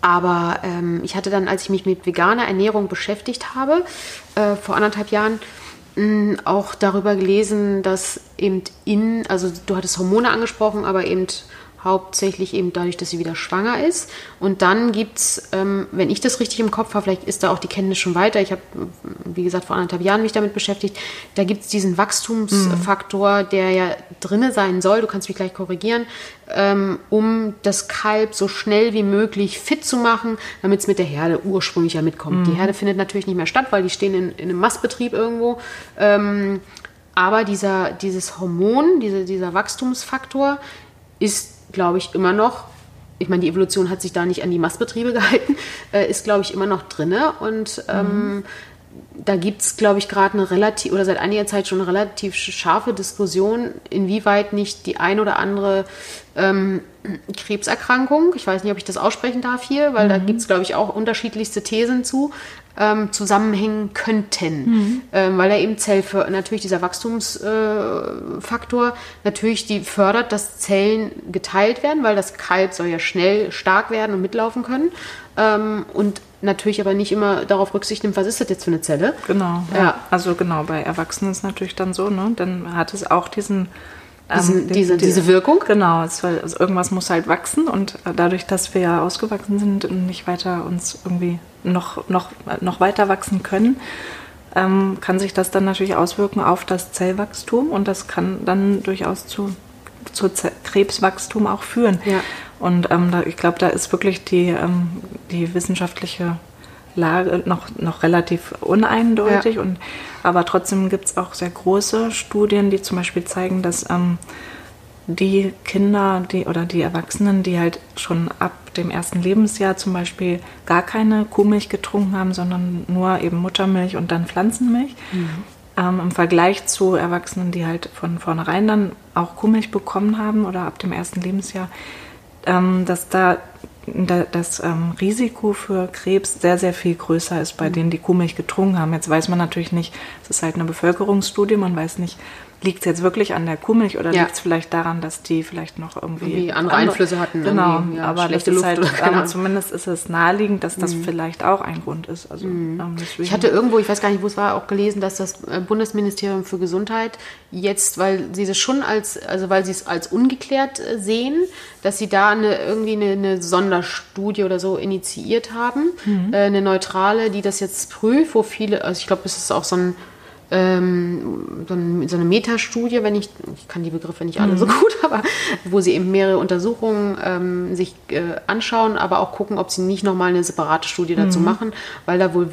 aber ähm, ich hatte dann, als ich mich mit veganer Ernährung beschäftigt habe, äh, vor anderthalb Jahren, auch darüber gelesen, dass eben in, also du hattest Hormone angesprochen, aber eben hauptsächlich eben dadurch, dass sie wieder schwanger ist. Und dann gibt es, ähm, wenn ich das richtig im Kopf habe, vielleicht ist da auch die Kenntnis schon weiter, ich habe, wie gesagt, vor anderthalb Jahren mich damit beschäftigt, da gibt es diesen Wachstumsfaktor, der ja drinne sein soll, du kannst mich gleich korrigieren, ähm, um das Kalb so schnell wie möglich fit zu machen, damit es mit der Herde ursprünglich ja mitkommt. Die Herde findet natürlich nicht mehr statt, weil die stehen in, in einem Mastbetrieb irgendwo. Ähm, aber dieser, dieses Hormon, diese, dieser Wachstumsfaktor ist glaube ich, immer noch, ich meine, die Evolution hat sich da nicht an die Mastbetriebe gehalten, äh, ist, glaube ich, immer noch drinne. Und ähm, da gibt es, glaube ich, gerade eine relativ, oder seit einiger Zeit schon eine relativ scharfe Diskussion, inwieweit nicht die ein oder andere ähm, Krebserkrankung, ich weiß nicht, ob ich das aussprechen darf hier, weil mhm. da gibt es, glaube ich, auch unterschiedlichste Thesen zu, ähm, zusammenhängen könnten. Mhm. Ähm, weil er eben Zellför natürlich dieser Wachstumsfaktor äh, natürlich die fördert, dass Zellen geteilt werden, weil das Kalb soll ja schnell stark werden und mitlaufen können. Ähm, und natürlich aber nicht immer darauf Rücksicht nimmt, was ist das jetzt für eine Zelle. Genau, ja. ja. Also genau, bei Erwachsenen ist es natürlich dann so, ne? Dann hat es auch diesen, ähm, diese, diese Wirkung? Genau, es, also irgendwas muss halt wachsen und äh, dadurch, dass wir ja ausgewachsen sind und nicht weiter uns irgendwie noch, noch, noch weiter wachsen können, ähm, kann sich das dann natürlich auswirken auf das Zellwachstum und das kann dann durchaus zu, zu Krebswachstum auch führen. Ja. Und ähm, da, ich glaube, da ist wirklich die, ähm, die wissenschaftliche Lage noch, noch relativ uneindeutig. Ja. Und, aber trotzdem gibt es auch sehr große Studien, die zum Beispiel zeigen, dass ähm, die Kinder die, oder die Erwachsenen, die halt schon ab dem ersten Lebensjahr zum Beispiel gar keine Kuhmilch getrunken haben, sondern nur eben Muttermilch und dann Pflanzenmilch, mhm. ähm, im Vergleich zu Erwachsenen, die halt von vornherein dann auch Kuhmilch bekommen haben oder ab dem ersten Lebensjahr, ähm, dass da das ähm, Risiko für Krebs sehr, sehr viel größer ist bei mhm. denen, die Kuhmilch getrunken haben. Jetzt weiß man natürlich nicht, es ist halt eine Bevölkerungsstudie, man weiß nicht, liegt es jetzt wirklich an der Kuhmilch oder ja. liegt es vielleicht daran, dass die vielleicht noch irgendwie, irgendwie andere Einflüsse hatten? Genau, ja, aber das ist halt, ähm, zumindest ist es naheliegend, dass das mhm. vielleicht auch ein Grund ist. Also, mhm. ähm, ich hatte irgendwo, ich weiß gar nicht, wo es war, auch gelesen, dass das äh, Bundesministerium für Gesundheit jetzt, weil sie es schon als, also weil sie es als ungeklärt äh, sehen, dass sie da eine, irgendwie eine, eine Sonderstudie oder so initiiert haben, mhm. äh, eine neutrale, die das jetzt prüft, wo viele, also ich glaube, es ist auch so ein ähm, so, eine Metastudie, wenn ich, ich kann die Begriffe nicht alle mhm. so gut, aber wo sie eben mehrere Untersuchungen ähm, sich äh, anschauen, aber auch gucken, ob sie nicht nochmal eine separate Studie dazu mhm. machen, weil da wohl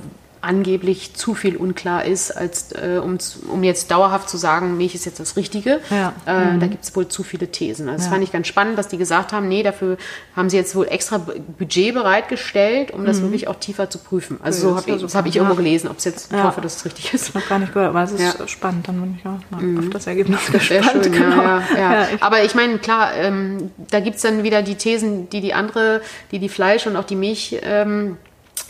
angeblich zu viel unklar ist, als äh, um, um jetzt dauerhaft zu sagen, Milch ist jetzt das Richtige. Ja. Äh, mhm. Da gibt es wohl zu viele Thesen. Also ja. Das fand ich ganz spannend, dass die gesagt haben, nee, dafür haben sie jetzt wohl extra Budget bereitgestellt, um das mhm. wirklich auch tiefer zu prüfen. Also so hab ich, das habe ich irgendwo gelesen, ob es jetzt, ich hoffe, dass es richtig ist. Noch gar nicht gehört, aber es ist spannend, dann bin ich auch mal mhm. auf das Ergebnis gespannt. Sehr schön, genau. ja, ja, ich aber ich meine, klar, ähm, da gibt es dann wieder die Thesen, die die andere, die die Fleisch und auch die Milch ähm,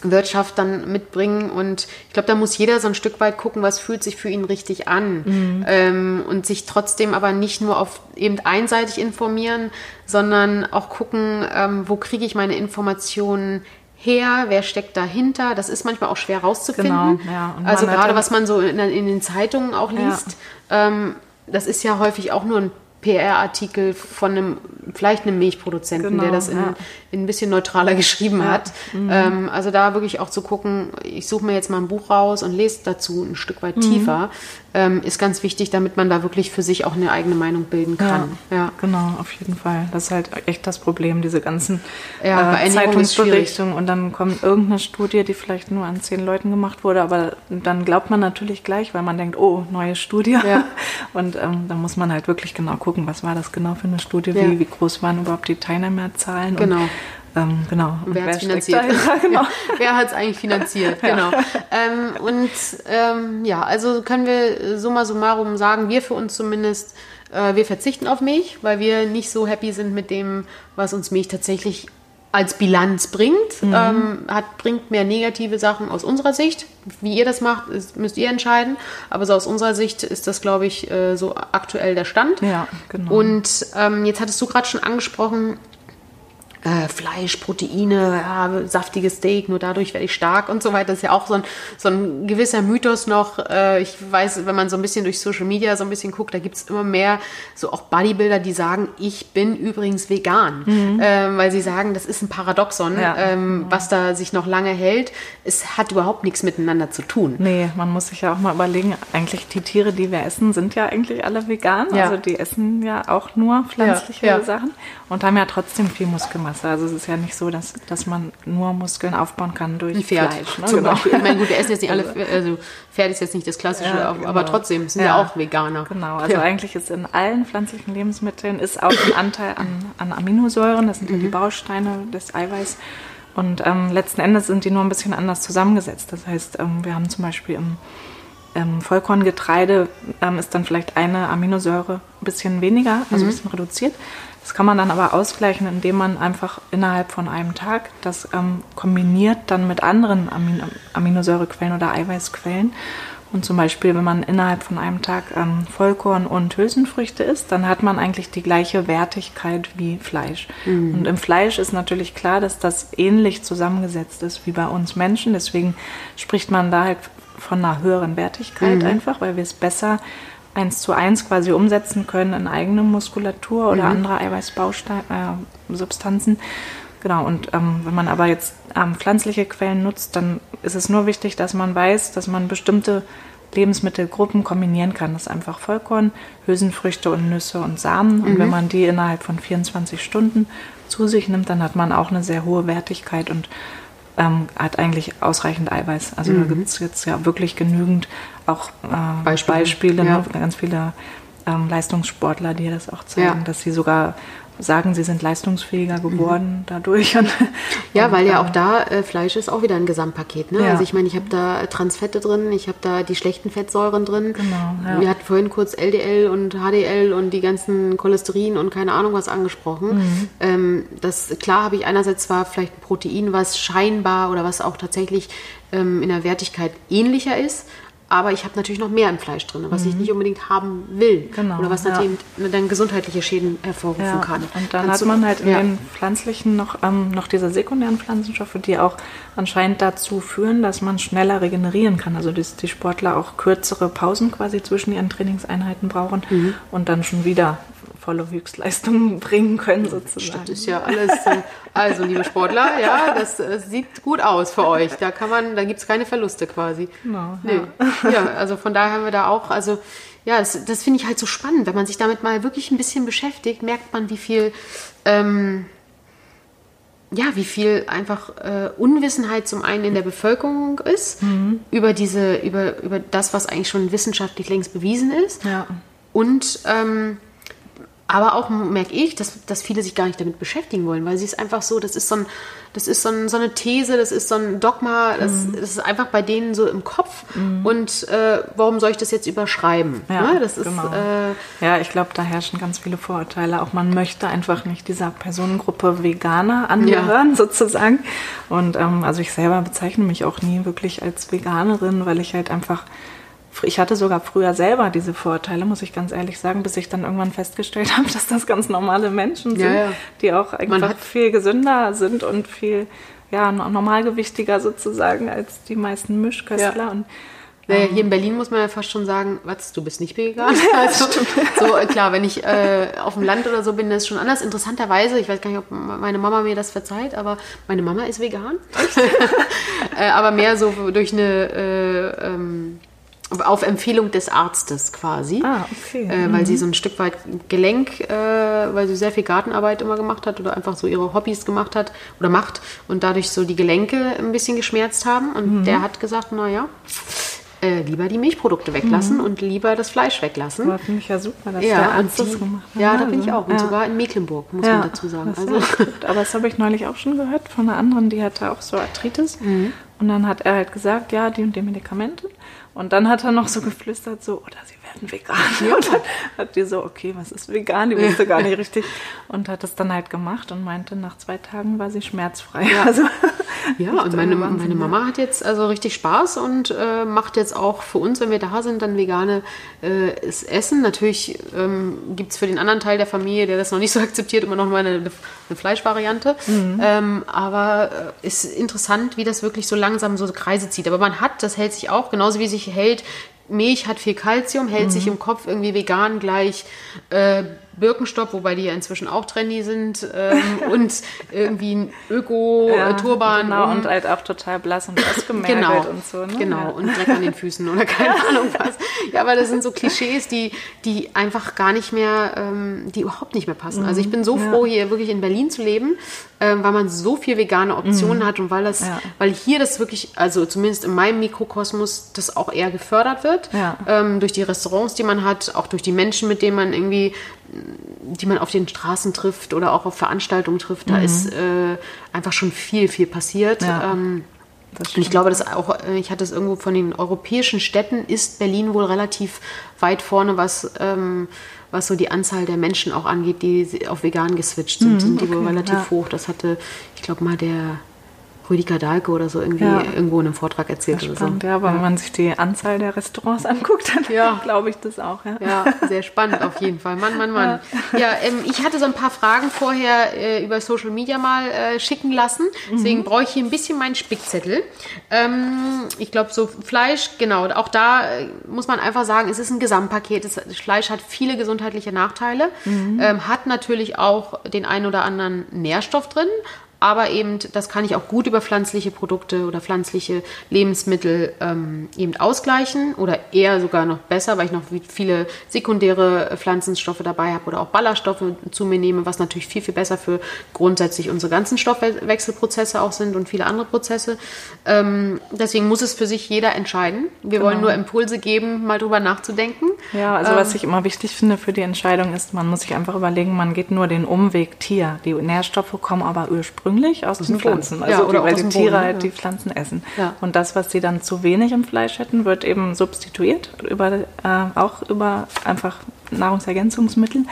Wirtschaft dann mitbringen. Und ich glaube, da muss jeder so ein Stück weit gucken, was fühlt sich für ihn richtig an. Mhm. Ähm, und sich trotzdem aber nicht nur auf eben einseitig informieren, sondern auch gucken, ähm, wo kriege ich meine Informationen her, wer steckt dahinter. Das ist manchmal auch schwer rauszufinden. Genau, ja. Also gerade was man so in, in, den Zeitungen auch liest, ja. ähm, das ist ja häufig auch nur ein PR-Artikel von einem, vielleicht einem Milchproduzenten, genau, der das in, ja. In, ein bisschen neutraler geschrieben ja. hat. Mhm. Ähm, also da wirklich auch zu gucken, ich suche mir jetzt mal ein Buch raus und lese dazu ein Stück weit mhm. tiefer, ähm, ist ganz wichtig, damit man da wirklich für sich auch eine eigene Meinung bilden kann. Ja, ja. genau, auf jeden Fall. Das ist halt echt das Problem, diese ganzen ja, äh, Zeitungsberichtungen und dann kommt irgendeine Studie, die vielleicht nur an zehn Leuten gemacht wurde, aber dann glaubt man natürlich gleich, weil man denkt, oh, neue Studie. Ja. Und ähm, dann muss man halt wirklich genau gucken, was war das genau für eine Studie, wie, wie groß waren überhaupt die Teilnehmerzahlen. Genau. Und, ähm, genau. Wer, wer hat es finanziert? genau. wer hat es eigentlich finanziert? Genau. Ähm, und ähm, ja, also können wir summa summarum sagen, wir für uns zumindest, äh, wir verzichten auf Milch, weil wir nicht so happy sind mit dem, was uns Milch tatsächlich als Bilanz bringt. Mhm. Ähm, hat, bringt mehr negative Sachen aus unserer Sicht. Wie ihr das macht, ist, müsst ihr entscheiden. Aber so aus unserer Sicht ist das, glaube ich, äh, so aktuell der Stand. Ja, genau. Und ähm, jetzt hattest du gerade schon angesprochen, äh, Fleisch, Proteine, ja, saftiges Steak, nur dadurch werde ich stark und so weiter. Das ist ja auch so ein, so ein gewisser Mythos noch. Äh, ich weiß, wenn man so ein bisschen durch Social Media so ein bisschen guckt, da gibt es immer mehr so auch Bodybuilder, die sagen, ich bin übrigens vegan, mhm. äh, weil sie sagen, das ist ein Paradoxon, ja. ähm, was da sich noch lange hält. Es hat überhaupt nichts miteinander zu tun. Nee, man muss sich ja auch mal überlegen, eigentlich die Tiere, die wir essen, sind ja eigentlich alle vegan. Also die essen ja auch nur pflanzliche Sachen und haben ja trotzdem viel Muskelmasse. Also es ist ja nicht so, dass, dass man nur Muskeln aufbauen kann durch Pferd, Fleisch. Ne? Zum genau. Beispiel. Ich meine, gut, wir essen jetzt nicht alle, also Pferd ist jetzt nicht das klassische, ja, genau. aber trotzdem sind ja. ja. auch Veganer. Genau, also eigentlich ist in allen pflanzlichen Lebensmitteln ist auch ein Anteil an, an Aminosäuren, das sind mhm. die Bausteine des Eiweiß. Und ähm, letzten Endes sind die nur ein bisschen anders zusammengesetzt. Das heißt, ähm, wir haben zum Beispiel im ähm, Vollkorngetreide ähm, ist dann vielleicht eine Aminosäure ein bisschen weniger, also mhm. ein bisschen reduziert. Das kann man dann aber ausgleichen, indem man einfach innerhalb von einem Tag das ähm, kombiniert dann mit anderen Amin Aminosäurequellen oder Eiweißquellen. Und zum Beispiel, wenn man innerhalb von einem Tag ähm, Vollkorn und Hülsenfrüchte isst, dann hat man eigentlich die gleiche Wertigkeit wie Fleisch. Mhm. Und im Fleisch ist natürlich klar, dass das ähnlich zusammengesetzt ist wie bei uns Menschen. Deswegen spricht man da halt von einer höheren Wertigkeit mhm. einfach, weil wir es besser eins zu eins quasi umsetzen können in eigene Muskulatur oder mhm. andere Eiweißbausubstanzen. Äh, genau, und ähm, wenn man aber jetzt ähm, pflanzliche Quellen nutzt, dann ist es nur wichtig, dass man weiß, dass man bestimmte Lebensmittelgruppen kombinieren kann. Das ist einfach Vollkorn, Hülsenfrüchte und Nüsse und Samen. Und mhm. wenn man die innerhalb von 24 Stunden zu sich nimmt, dann hat man auch eine sehr hohe Wertigkeit und ähm, hat eigentlich ausreichend Eiweiß. Also mhm. da gibt es jetzt ja wirklich genügend auch äh, Beispiele, Beispiele ja. ne? ganz viele ähm, Leistungssportler, die das auch zeigen, ja. dass sie sogar sagen, sie sind leistungsfähiger geworden mhm. dadurch. Und, ja, weil ja auch da äh, Fleisch ist auch wieder ein Gesamtpaket. Ne? Ja. Also ich meine, ich habe da Transfette drin, ich habe da die schlechten Fettsäuren drin. Genau, ja. Wir hatten vorhin kurz LDL und HDL und die ganzen Cholesterin und keine Ahnung was angesprochen. Mhm. Ähm, das klar habe ich einerseits zwar vielleicht ein Protein, was scheinbar oder was auch tatsächlich ähm, in der Wertigkeit ähnlicher ist, aber ich habe natürlich noch mehr im Fleisch drin, was mhm. ich nicht unbedingt haben will. Genau, oder was natürlich ja. dann gesundheitliche Schäden hervorrufen ja, kann. Und dann Kannst hat man halt in ja. den pflanzlichen noch, ähm, noch diese sekundären Pflanzenstoffe, die auch anscheinend dazu führen, dass man schneller regenerieren kann. Also dass die Sportler auch kürzere Pausen quasi zwischen ihren Trainingseinheiten brauchen mhm. und dann schon wieder volle Höchstleistungen bringen können, sozusagen. Das ist ja alles. Also, liebe Sportler, ja, das, äh, sieht gut aus für euch. Da kann man, da gibt es keine Verluste quasi. Genau, nee. ja. ja, also von daher haben wir da auch, also ja, das, das finde ich halt so spannend. Wenn man sich damit mal wirklich ein bisschen beschäftigt, merkt man, wie viel. Ähm, ja, wie viel einfach äh, Unwissenheit zum einen in der Bevölkerung ist mhm. über diese, über, über das, was eigentlich schon wissenschaftlich längst bewiesen ist. Ja. Und ähm, aber auch merke ich, dass, dass viele sich gar nicht damit beschäftigen wollen, weil sie es einfach so, das ist so, ein, das ist so, ein, so eine These, das ist so ein Dogma, das, mhm. das ist einfach bei denen so im Kopf. Mhm. Und äh, warum soll ich das jetzt überschreiben? Ja, ne? das genau. ist, äh, ja ich glaube, da herrschen ganz viele Vorurteile. Auch man möchte einfach nicht dieser Personengruppe Veganer angehören, ja. sozusagen. Und ähm, also ich selber bezeichne mich auch nie wirklich als Veganerin, weil ich halt einfach ich hatte sogar früher selber diese Vorurteile, muss ich ganz ehrlich sagen, bis ich dann irgendwann festgestellt habe, dass das ganz normale Menschen sind, ja, ja. die auch einfach viel gesünder sind und viel ja, normalgewichtiger sozusagen als die meisten Mischköstler. Ja. Und naja, hier in Berlin muss man ja fast schon sagen, was, du bist nicht vegan. Also, so, klar, wenn ich äh, auf dem Land oder so bin, das ist schon anders. Interessanterweise, ich weiß gar nicht, ob meine Mama mir das verzeiht, aber meine Mama ist vegan. äh, aber mehr so durch eine äh, ähm, auf Empfehlung des Arztes quasi. Ah, okay. Äh, weil mhm. sie so ein Stück weit Gelenk, äh, weil sie sehr viel Gartenarbeit immer gemacht hat oder einfach so ihre Hobbys gemacht hat oder macht und dadurch so die Gelenke ein bisschen geschmerzt haben. Und mhm. der hat gesagt, naja, äh, lieber die Milchprodukte weglassen mhm. und lieber das Fleisch weglassen. Das finde ich ja super, dass ja, der Arzt das gemacht hat. Ja, da bin ich auch. Und ja. sogar in Mecklenburg, muss ja, man dazu sagen. Das also. Aber das habe ich neulich auch schon gehört von einer anderen, die hatte auch so Arthritis. Mhm. Und dann hat er halt gesagt, ja, die und die Medikamente. Und dann hat er noch so geflüstert, so, oder sie werden vegan. Ja. Und dann hat die so, okay, was ist vegan? Die wusste gar nicht richtig. Und hat das dann halt gemacht und meinte, nach zwei Tagen war sie schmerzfrei. Ja. Also, Ja, und meine, meine Mama hat jetzt also richtig Spaß und äh, macht jetzt auch für uns, wenn wir da sind, dann vegane äh, Essen. Natürlich ähm, gibt es für den anderen Teil der Familie, der das noch nicht so akzeptiert, immer noch mal eine, eine Fleischvariante. Mhm. Ähm, aber äh, ist interessant, wie das wirklich so langsam so Kreise zieht. Aber man hat, das hält sich auch, genauso wie sich hält, Milch hat viel Kalzium, hält mhm. sich im Kopf irgendwie vegan gleich äh, Birkenstock, wobei die ja inzwischen auch trendy sind, ähm, und irgendwie ein Öko-Turban. Ja, genau, und halt auch total blass und ausgemergelt genau, und so. Ne? Genau, ja. und Dreck an den Füßen oder keine Ahnung was. Ja, aber das sind so Klischees, die, die einfach gar nicht mehr, ähm, die überhaupt nicht mehr passen. Also ich bin so froh, hier wirklich in Berlin zu leben, ähm, weil man so viel vegane Optionen mhm. hat und weil das, ja. weil hier das wirklich, also zumindest in meinem Mikrokosmos, das auch eher gefördert wird. Ja. Ähm, durch die Restaurants, die man hat, auch durch die Menschen, mit denen man irgendwie die man auf den Straßen trifft oder auch auf Veranstaltungen trifft, da mhm. ist äh, einfach schon viel, viel passiert. Ja, ähm, und ich glaube, dass auch, äh, ich hatte es irgendwo von den europäischen Städten, ist Berlin wohl relativ weit vorne, was, ähm, was so die Anzahl der Menschen auch angeht, die auf vegan geswitcht sind, mhm, sind die okay, wohl relativ ja. hoch. Das hatte, ich glaube mal, der Rüdiger Dahlke oder so irgendwie ja. irgendwo in einem Vortrag erzählt oder spannend, so. Ja, aber ja. wenn man sich die Anzahl der Restaurants anguckt, dann ja. glaube ich das auch. Ja. ja, sehr spannend auf jeden Fall. Mann, Mann, Mann. Ja, ähm, ich hatte so ein paar Fragen vorher äh, über Social Media mal äh, schicken lassen. Deswegen mhm. brauche ich hier ein bisschen meinen Spickzettel. Ähm, ich glaube, so Fleisch, genau, auch da äh, muss man einfach sagen, es ist ein Gesamtpaket. Das Fleisch hat viele gesundheitliche Nachteile, mhm. ähm, hat natürlich auch den einen oder anderen Nährstoff drin, aber eben, das kann ich auch gut über pflanzliche Produkte oder pflanzliche Lebensmittel ähm, eben ausgleichen oder eher sogar noch besser, weil ich noch viele sekundäre Pflanzenstoffe dabei habe oder auch Ballaststoffe zu mir nehme, was natürlich viel, viel besser für grundsätzlich unsere ganzen Stoffwechselprozesse auch sind und viele andere Prozesse. Ähm, deswegen muss es für sich jeder entscheiden. Wir genau. wollen nur Impulse geben, mal drüber nachzudenken. Ja, also ähm, was ich immer wichtig finde für die Entscheidung ist, man muss sich einfach überlegen, man geht nur den Umweg Tier. Die Nährstoffe kommen aber ursprünglich ursprünglich aus, aus den Pflanzen. Also ja, oder weil die Tiere Boden, halt ja. die Pflanzen essen. Ja. Und das, was sie dann zu wenig im Fleisch hätten, wird eben substituiert, über, äh, auch über einfach Nahrungsergänzungsmittel.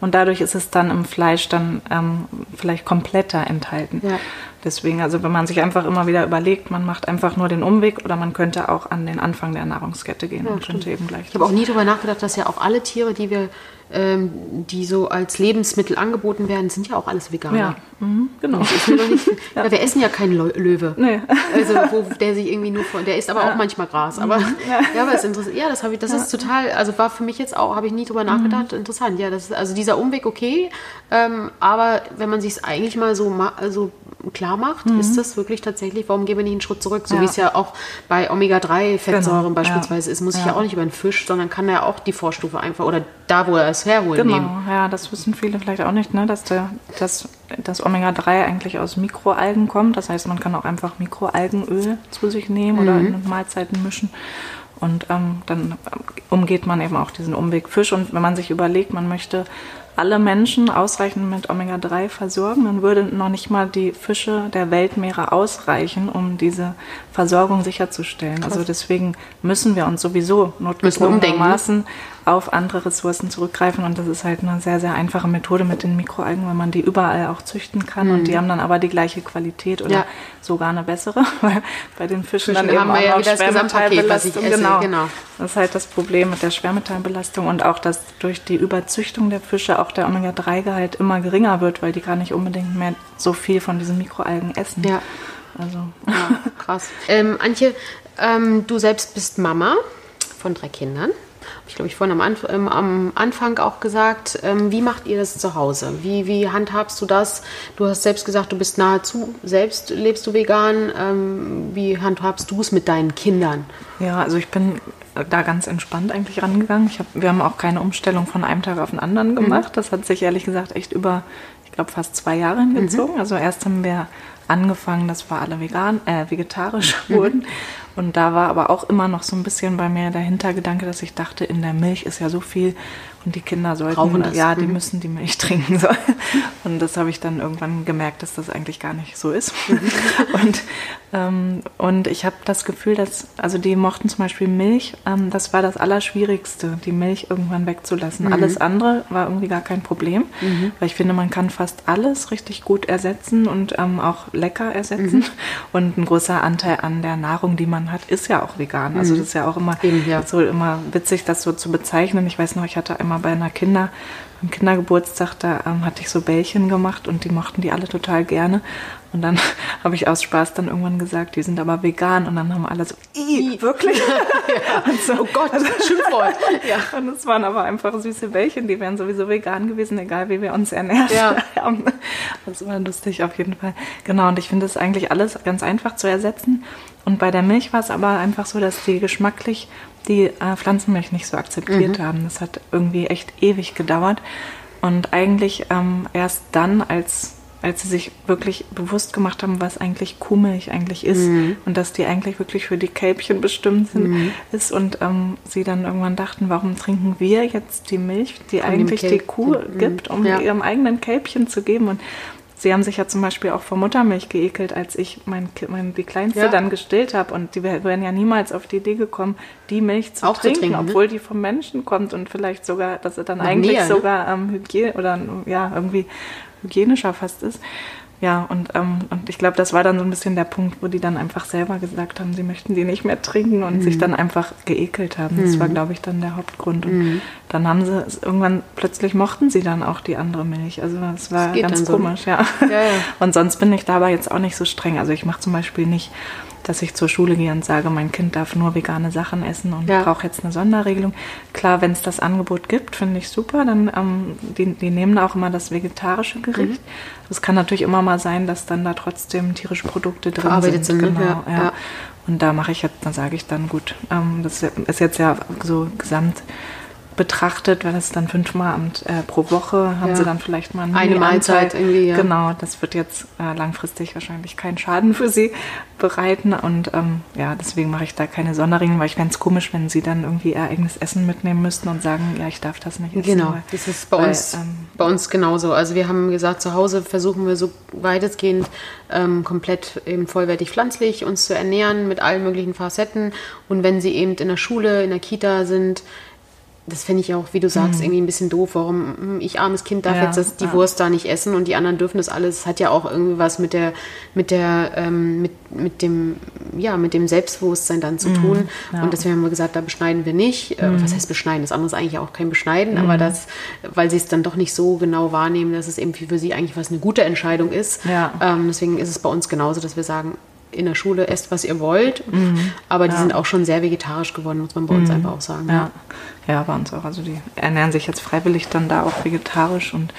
Und dadurch ist es dann im Fleisch dann ähm, vielleicht kompletter enthalten. Ja. Deswegen, also wenn man sich einfach immer wieder überlegt, man macht einfach nur den Umweg oder man könnte auch an den Anfang der Nahrungskette gehen ja, und könnte eben gleich. Ich habe auch nie darüber nachgedacht, dass ja auch alle Tiere, die wir ähm, die so als Lebensmittel angeboten werden, sind ja auch alles Veganer. Ja, mhm, genau. Nicht, ja. wir essen ja keinen Löwe. Nee. Also wo der sich irgendwie nur von, der isst aber ja. auch manchmal Gras. Aber mhm. ja, ja aber es interessant. Ja, das habe ich, das ist total, also war für mich jetzt auch, habe ich nie drüber nachgedacht. Mhm. Interessant. Ja, das ist, also dieser Umweg okay, ähm, aber wenn man sich es eigentlich mal so, so klar macht, mhm. ist das wirklich tatsächlich, warum gehen wir nicht einen Schritt zurück? So wie es ja auch bei Omega-3-Fettsäuren genau. beispielsweise ist, muss ich ja auch nicht über einen Fisch, sondern kann ja auch die Vorstufe einfach oder da, wo er es herholt, genau. nehmen. Ja, das wissen viele vielleicht auch nicht, ne? dass der, dass das Omega-3 eigentlich aus Mikroalgen kommt. Das heißt, man kann auch einfach Mikroalgenöl zu sich nehmen mhm. oder in Mahlzeiten mischen. Und ähm, dann umgeht man eben auch diesen Umweg Fisch. Und wenn man sich überlegt, man möchte alle Menschen ausreichend mit Omega-3 versorgen, dann würden noch nicht mal die Fische der Weltmeere ausreichen, um diese Versorgung sicherzustellen. Krass. Also deswegen müssen wir uns sowieso notgedrungenermaßen auf andere Ressourcen zurückgreifen und das ist halt eine sehr, sehr einfache Methode mit den Mikroalgen, weil man die überall auch züchten kann mhm. und die haben dann aber die gleiche Qualität oder ja. sogar eine bessere, weil bei den Fischen, Fischen dann eben haben wir ja wieder das Schwermetallbelastung. Genau. genau. Das ist halt das Problem mit der Schwermetallbelastung und auch, dass durch die Überzüchtung der Fische auch der Omega-3-Gehalt immer geringer wird, weil die gar nicht unbedingt mehr so viel von diesen Mikroalgen essen. Ja. Also. Ja, krass. ähm, Antje, ähm, du selbst bist Mama von drei Kindern. Ich glaube, ich vorhin am, Anf ähm, am Anfang auch gesagt, ähm, wie macht ihr das zu Hause? Wie, wie handhabst du das? Du hast selbst gesagt, du bist nahezu, selbst lebst du vegan. Ähm, wie handhabst du es mit deinen Kindern? Ja, also ich bin da ganz entspannt eigentlich rangegangen. Ich hab, wir haben auch keine Umstellung von einem Tag auf den anderen mhm. gemacht. Mhm. Das hat sich ehrlich gesagt echt über, ich glaube, fast zwei Jahre hingezogen. Mhm. Also erst haben wir angefangen, dass wir alle vegan, äh, vegetarisch mhm. wurden. Und da war aber auch immer noch so ein bisschen bei mir der Hintergedanke, dass ich dachte, in der Milch ist ja so viel und die Kinder sollten, Brauchen das. ja, die Mhm. müssen die Milch trinken. So. Und das habe ich dann irgendwann gemerkt, dass das eigentlich gar nicht so ist. Mhm. Und, ähm, und ich habe das Gefühl, dass, also die mochten zum Beispiel Milch, ähm, das war das Allerschwierigste, die Milch irgendwann wegzulassen. Mhm. Alles andere war irgendwie gar kein Problem, weil ich finde, man kann fast alles richtig gut ersetzen und ähm, auch lecker ersetzen. Mhm. Und ein großer Anteil an der Nahrung, die man hat, ist ja auch vegan. Also das ist ja auch immer Mhm. Eben, ja. so immer witzig, das so zu bezeichnen. Ich weiß noch, ich hatte einmal bei einer Kinder, beim Kindergeburtstag, da ähm, hatte ich so Bällchen gemacht und die mochten die alle total gerne. Und dann habe ich aus Spaß dann irgendwann gesagt, die sind aber vegan. Und dann haben alle so, I, wirklich? Und so, Oh Gott, Schimpfwort. Ja. und es waren aber einfach süße Bällchen, die wären sowieso vegan gewesen, egal wie wir uns ernährt Ja. haben. Das war lustig auf jeden Fall. Genau, und ich finde es eigentlich alles ganz einfach zu ersetzen. Und bei der Milch war es aber einfach so, dass die geschmacklich die äh, Pflanzenmilch nicht so akzeptiert haben. Das hat irgendwie echt ewig gedauert. Und eigentlich ähm, erst dann, als, als sie sich wirklich bewusst gemacht haben, was eigentlich Kuhmilch eigentlich ist und dass die eigentlich wirklich für die Kälbchen bestimmt sind, ist und ähm, sie dann irgendwann dachten, warum trinken wir jetzt die Milch, die dem eigentlich die Kuh Mhm. gibt, um Ja. ihrem eigenen Kälbchen zu geben und Sie haben sich ja zum Beispiel auch vor Muttermilch geekelt, als ich mein, mein, die Kleinste Ja. dann gestillt habe. Und die wär- wären ja niemals auf die Idee gekommen, die Milch zu Auch zu trinken, trinken, ne? obwohl die vom Menschen kommt und vielleicht sogar, dass sie dann Noch eigentlich näher, ne? sogar ähm, Hygiene oder ja, irgendwie hygienischer fast ist. Ja, und, ähm, und ich glaube, das war dann so ein bisschen der Punkt, wo die dann einfach selber gesagt haben, sie möchten die nicht mehr trinken und Mhm. sich dann einfach geekelt haben. Das war, glaube ich, dann der Hauptgrund. Und Mhm. dann haben sie es irgendwann, plötzlich mochten sie dann auch die andere Milch. Also das war ganz dann so, komisch, ja. Ja, ja. Und sonst bin ich dabei jetzt auch nicht so streng. Also ich mache zum Beispiel nicht, dass ich zur Schule gehe und sage, mein Kind darf nur vegane Sachen essen und Ja. brauche jetzt eine Sonderregelung. Klar, wenn es das Angebot gibt, finde ich super. Dann ähm, die, die nehmen auch immer das vegetarische Gericht. Mhm. Es kann natürlich immer mal sein, dass dann da trotzdem tierische Produkte drin Verarbeitet sind. sind, ne? Genau, ja. ja. Und da mache ich jetzt, dann sage ich dann gut, ähm, das ist jetzt ja so gesamt betrachtet, wenn es dann fünfmal am, äh, pro Woche haben Ja. sie dann vielleicht mal einen Eine. Mahlzeit irgendwie, ja. Genau, das wird jetzt äh, langfristig wahrscheinlich keinen Schaden für sie bereiten und ähm, ja, deswegen mache ich da keine Sonderregeln, weil ich fände es komisch, wenn sie dann irgendwie ihr eigenes Essen mitnehmen müssten und sagen, ja, ich darf das nicht essen. Genau, weil- das ist bei weil, uns, ähm, bei uns genauso. Also wir haben gesagt, zu Hause versuchen wir so weitestgehend ähm, komplett eben vollwertig pflanzlich uns zu ernähren mit allen möglichen Facetten. Und wenn sie eben in der Schule, in der Kita sind, das finde ich auch, wie du sagst, irgendwie ein bisschen doof. Warum hm, ich armes Kind darf Ja, jetzt das, die ja. Wurst da nicht essen und die anderen dürfen das alles. Das hat ja auch irgendwie was mit der, mit der, ähm, mit, mit dem, ja, mit dem Selbstbewusstsein dann zu tun. ja. Und deswegen haben wir gesagt, da beschneiden wir nicht. Äh, Was heißt beschneiden? Das andere ist eigentlich auch kein Beschneiden, aber das, weil sie es dann doch nicht so genau wahrnehmen, dass es eben für sie eigentlich was eine gute Entscheidung ist. Ähm, deswegen ist es bei uns genauso, dass wir sagen, in der Schule esst, was ihr wollt. Aber die sind auch schon sehr vegetarisch geworden, muss man bei uns einfach auch sagen. Ja. ja, bei uns auch. Also die ernähren sich jetzt freiwillig dann da auch vegetarisch und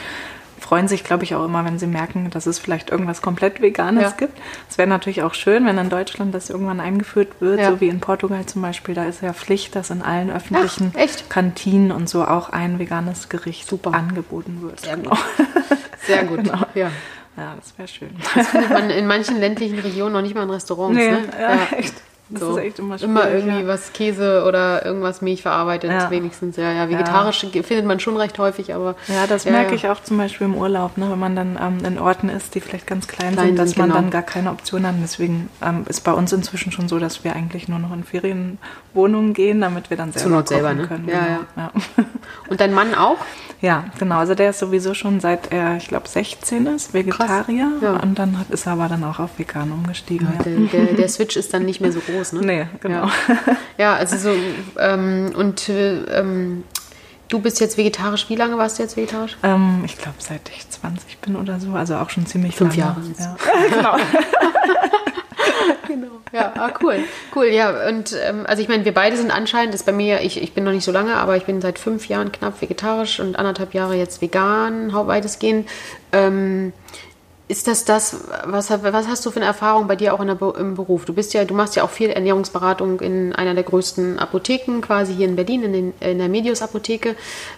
freuen sich, glaube ich, auch immer, wenn sie merken, dass es vielleicht irgendwas komplett Veganes Ja. gibt. Es wäre natürlich auch schön, wenn in Deutschland das irgendwann eingeführt wird, Ja. so wie in Portugal zum Beispiel. Da ist ja Pflicht, dass in allen öffentlichen Ach? Kantinen und so auch ein veganes Gericht Super. angeboten wird. Sehr Genau. gut. Sehr gut. Genau. Ja. Ja, das wäre schön. Das findet man in manchen ländlichen Regionen noch nicht mal in Restaurants. Nee, ne? ja, echt. Das So. ist echt immer schwierig. Immer irgendwie ja. was Käse oder irgendwas Milch verarbeitet, Ja. wenigstens. Ja, ja, vegetarisch findet man schon recht häufig, aber. Ja, das Ja, merke ja. ich auch zum Beispiel im Urlaub, ne, wenn man dann ähm, in Orten ist, die vielleicht ganz klein, Klein sind, dass sind, man genau. dann gar keine Option hat. Deswegen ähm, ist bei uns inzwischen schon so, dass wir eigentlich nur noch in Ferienwohnungen gehen, damit wir dann selber Not kochen selber, ne? können. Ja, genau. ja. Und dein Mann auch? Ja, genau. Also der ist sowieso schon seit er, ich glaube, 16 ist, Vegetarier. Ja. Und dann hat, ist er aber dann auch auf vegan umgestiegen. Ja. Der, der, der Switch ist dann nicht mehr so groß, ne? Nee, genau. Ja, ja also so, ähm, und äh, ähm, du bist jetzt vegetarisch, wie lange warst du jetzt vegetarisch? Ähm, ich glaube, seit ich 20 bin oder so, also auch schon ziemlich Fünf lange. Jahre. Ja. genau. Genau. Ja, ah, cool. Cool, ja. Und ähm, also ich meine, wir beide sind anscheinend, ist bei mir, ich, ich bin noch nicht so lange, aber ich bin seit fünf Jahren knapp vegetarisch und anderthalb Jahre jetzt vegan, weitestgehend. Ähm, ist das das, was, was hast du für eine Erfahrung bei dir auch der, im Beruf? Du bist ja, du machst ja auch viel Ernährungsberatung in einer der größten Apotheken, quasi hier in Berlin, in, den, in der Medius Apotheke.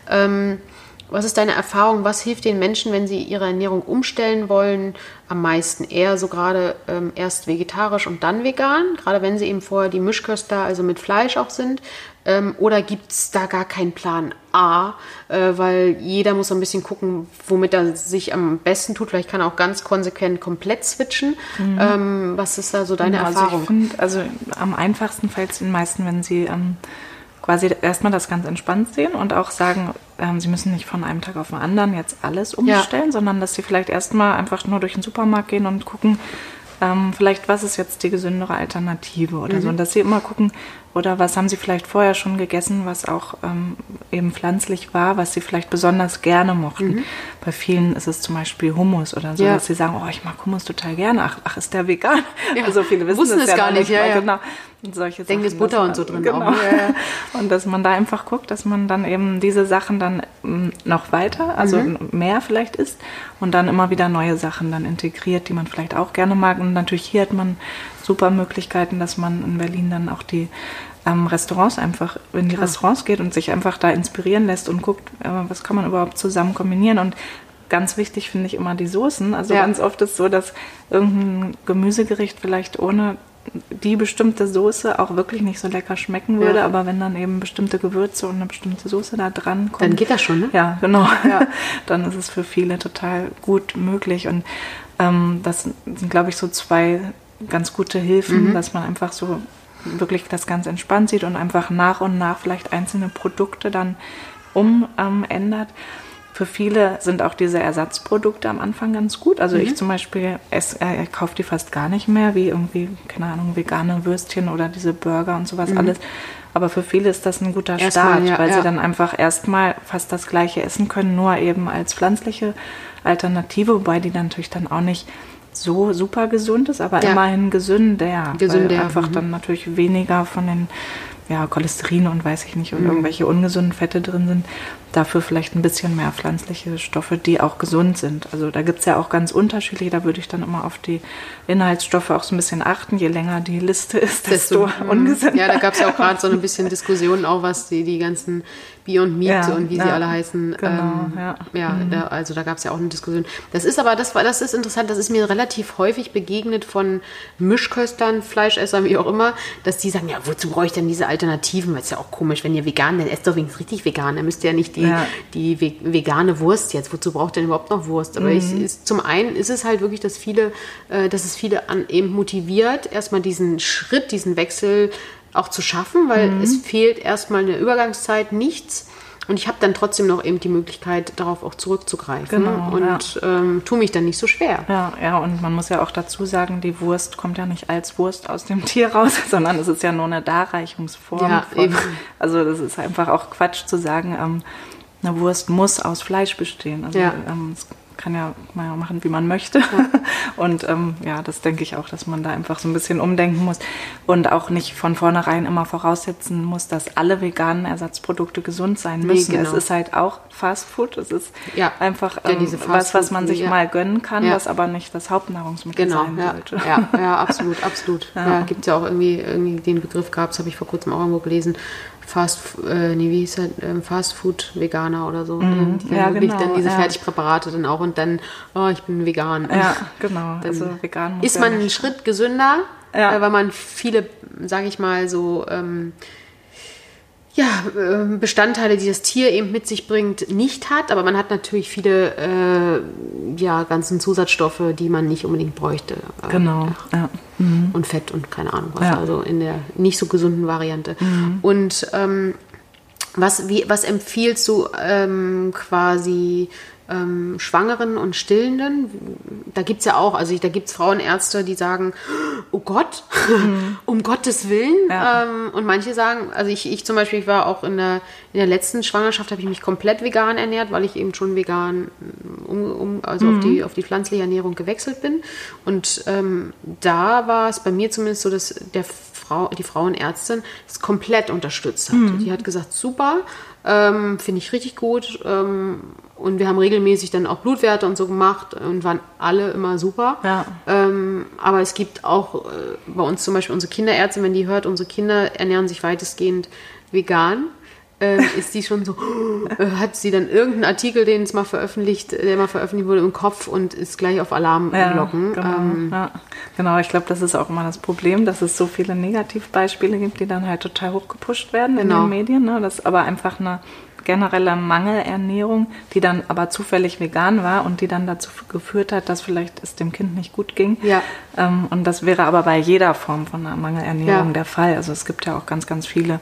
Ähm, Was ist deine Erfahrung? Was hilft den Menschen, wenn sie ihre Ernährung umstellen wollen? Am meisten eher so gerade ähm, erst vegetarisch und dann vegan, gerade wenn sie eben vorher die Mischköster, also mit Fleisch auch sind. Ähm, oder gibt es da gar keinen Plan A, äh, weil jeder muss so ein bisschen gucken, womit er sich am besten tut. Vielleicht kann er auch ganz konsequent komplett switchen. Mhm. Ähm, was ist da so deine also Erfahrung? Ich find, also am einfachsten fällt es den meisten, wenn sie ähm, quasi erstmal das ganz entspannt sehen und auch sagen, ähm, sie müssen nicht von einem Tag auf den anderen jetzt alles umstellen, ja. sondern dass sie vielleicht erstmal einfach nur durch den Supermarkt gehen und gucken, ähm, vielleicht was ist jetzt die gesündere Alternative oder mhm. so. Und dass sie immer gucken, oder was haben Sie vielleicht vorher schon gegessen, was auch ähm, eben pflanzlich war, was Sie vielleicht besonders gerne mochten? Mhm. Bei vielen ist es zum Beispiel Hummus oder so, ja. dass sie sagen, oh, ich mag Hummus total gerne. Ach, ach ist der vegan? Ja. Also viele wissen Wussten es ja gar nicht. Ja, ja. Genau. Und solche Denken ist Butter und so drin genau. auch. und dass man da einfach guckt, dass man dann eben diese Sachen dann mm, noch weiter, also mhm. mehr vielleicht isst und dann immer wieder neue Sachen dann integriert, die man vielleicht auch gerne mag. Und natürlich hier hat man super Möglichkeiten, dass man in Berlin dann auch die ähm, Restaurants einfach in die Restaurants geht und sich einfach da inspirieren lässt und guckt, äh, was kann man überhaupt zusammen kombinieren. Und ganz wichtig finde ich immer die Soßen. Also ja. ganz oft ist es so, dass irgendein Gemüsegericht vielleicht ohne die bestimmte Soße auch wirklich nicht so lecker schmecken würde, ja. aber wenn dann eben bestimmte Gewürze und eine bestimmte Soße da dran kommt. Dann geht das schon, ne? Ja, genau. Ja. dann ist es für viele total gut möglich. Und ähm, das sind, glaube ich, so zwei ganz gute Hilfen, mhm. dass man einfach so wirklich das ganz entspannt sieht und einfach nach und nach vielleicht einzelne Produkte dann umändert. Ähm, für viele sind auch diese Ersatzprodukte am Anfang ganz gut. Also mhm. ich zum Beispiel esse, äh, kaufe die fast gar nicht mehr, wie irgendwie, keine Ahnung, vegane Würstchen oder diese Burger und sowas mhm. alles. Aber für viele ist das ein guter erstmal, Start, ja, weil ja. sie dann einfach erstmal fast das gleiche essen können, nur eben als pflanzliche Alternative, wobei die natürlich dann auch nicht so super gesund ist, aber ja. immerhin gesünder. Gesünder. einfach mhm. dann natürlich weniger von den ja, Cholesterin und weiß ich nicht und mhm. irgendwelche ungesunden Fette drin sind dafür vielleicht ein bisschen mehr pflanzliche Stoffe, die auch gesund sind. Also da gibt es ja auch ganz unterschiedliche, da würde ich dann immer auf die Inhaltsstoffe auch so ein bisschen achten. Je länger die Liste ist, desto, desto ungesünder. Ja, da gab es ja auch gerade so ein bisschen Diskussionen auch, was die, die ganzen Beyond Meat ja, und wie ja, sie alle heißen. Genau, ähm, ja. ja mhm. da, also da gab es ja auch eine Diskussion. Das ist aber, das, das ist interessant, das ist mir relativ häufig begegnet von Mischköstern, Fleischessern, wie auch immer, dass die sagen, ja, wozu brauche ich denn diese Alternativen? Weil es ja auch komisch, wenn ihr vegan, dann esst doch wenigstens richtig vegan, dann müsst ihr ja nicht die die, die vegane Wurst jetzt. Wozu braucht denn überhaupt noch Wurst? Aber mhm. ich, ist, zum einen ist es halt wirklich, dass viele, äh, dass es viele an, eben motiviert, erstmal diesen Schritt, diesen Wechsel auch zu schaffen, weil mhm. es fehlt erstmal eine Übergangszeit, nichts. Und ich habe dann trotzdem noch eben die Möglichkeit, darauf auch zurückzugreifen genau, und ja. ähm, tue mich dann nicht so schwer. Ja, ja, und man muss ja auch dazu sagen, die Wurst kommt ja nicht als Wurst aus dem Tier raus, sondern es ist ja nur eine Darreichungsform. Ja, von, eben. Also das ist einfach auch Quatsch zu sagen, ähm, eine Wurst muss aus Fleisch bestehen. Also ja. ähm, es kann ja mal machen, wie man möchte. Ja. Und ähm, ja, das denke ich auch, dass man da einfach so ein bisschen umdenken muss und auch nicht von vornherein immer voraussetzen muss, dass alle veganen Ersatzprodukte gesund sein müssen. Nee, genau. Es ist halt auch Fast Food. Es ist ja. einfach ähm, ja, was, was man sich mal gönnen kann, was aber nicht das Hauptnahrungsmittel genau. sein sollte. Ja, ja, absolut, absolut. Ja. gibt es ja auch irgendwie, irgendwie den Begriff gehabt, das habe ich vor kurzem auch irgendwo gelesen, Fast, äh, nee, wie hieß er, ähm, Fast Food Veganer oder so. Mm, die ja, wirklich genau, dann diese ja. Fertigpräparate dann auch und dann, oh, ich bin vegan. Ja, genau. Also vegan ist man einen Schritt gesünder, ja. äh, weil man viele, sage ich mal, so ähm, ja, ähm, Bestandteile, die das Tier eben mit sich bringt, nicht hat. Aber man hat natürlich viele äh, ja, ganzen Zusatzstoffe, die man nicht unbedingt bräuchte. Genau. Ja. Mhm. Und Fett und keine Ahnung was. Ja. Also in der nicht so gesunden Variante. Mhm. Und ähm, was, wie, was empfiehlst du ähm, quasi ähm, Schwangeren und Stillenden. Da gibt es ja auch, also da gibt es Frauenärzte, die sagen, oh Gott, mhm. um Gottes Willen. Ja. Ähm, und manche sagen, also ich, ich zum Beispiel, ich war auch in der, in der letzten Schwangerschaft, habe ich mich komplett vegan ernährt, weil ich eben schon vegan um, um also mhm. auf, die, auf die pflanzliche Ernährung gewechselt bin. Und ähm, da war es bei mir zumindest so, dass der Frau, die Frauenärztin es komplett unterstützt hat. Mhm. Die hat gesagt, super, ähm, finde ich richtig gut. Ähm, und wir haben regelmäßig dann auch Blutwerte und so gemacht und waren alle immer super. Ja. Ähm, aber es gibt auch äh, bei uns zum Beispiel unsere Kinderärztin, wenn die hört, unsere Kinder ernähren sich weitestgehend vegan. Äh, ist die schon so, äh, hat sie dann irgendeinen Artikel, den es mal veröffentlicht, der mal veröffentlicht wurde, im Kopf und ist gleich auf Alarmglocken. Ja, genau, ähm, ja. genau, ich glaube, das ist auch immer das Problem, dass es so viele Negativbeispiele gibt, die dann halt total hochgepusht werden Genau. in den Medien. Ne? Das ist aber einfach eine generelle Mangelernährung, die dann aber zufällig vegan war und die dann dazu geführt hat, dass vielleicht es dem Kind nicht gut ging. Ja. Ähm, und das wäre aber bei jeder Form von einer Mangelernährung Ja. der Fall. Also es gibt ja auch ganz, ganz viele,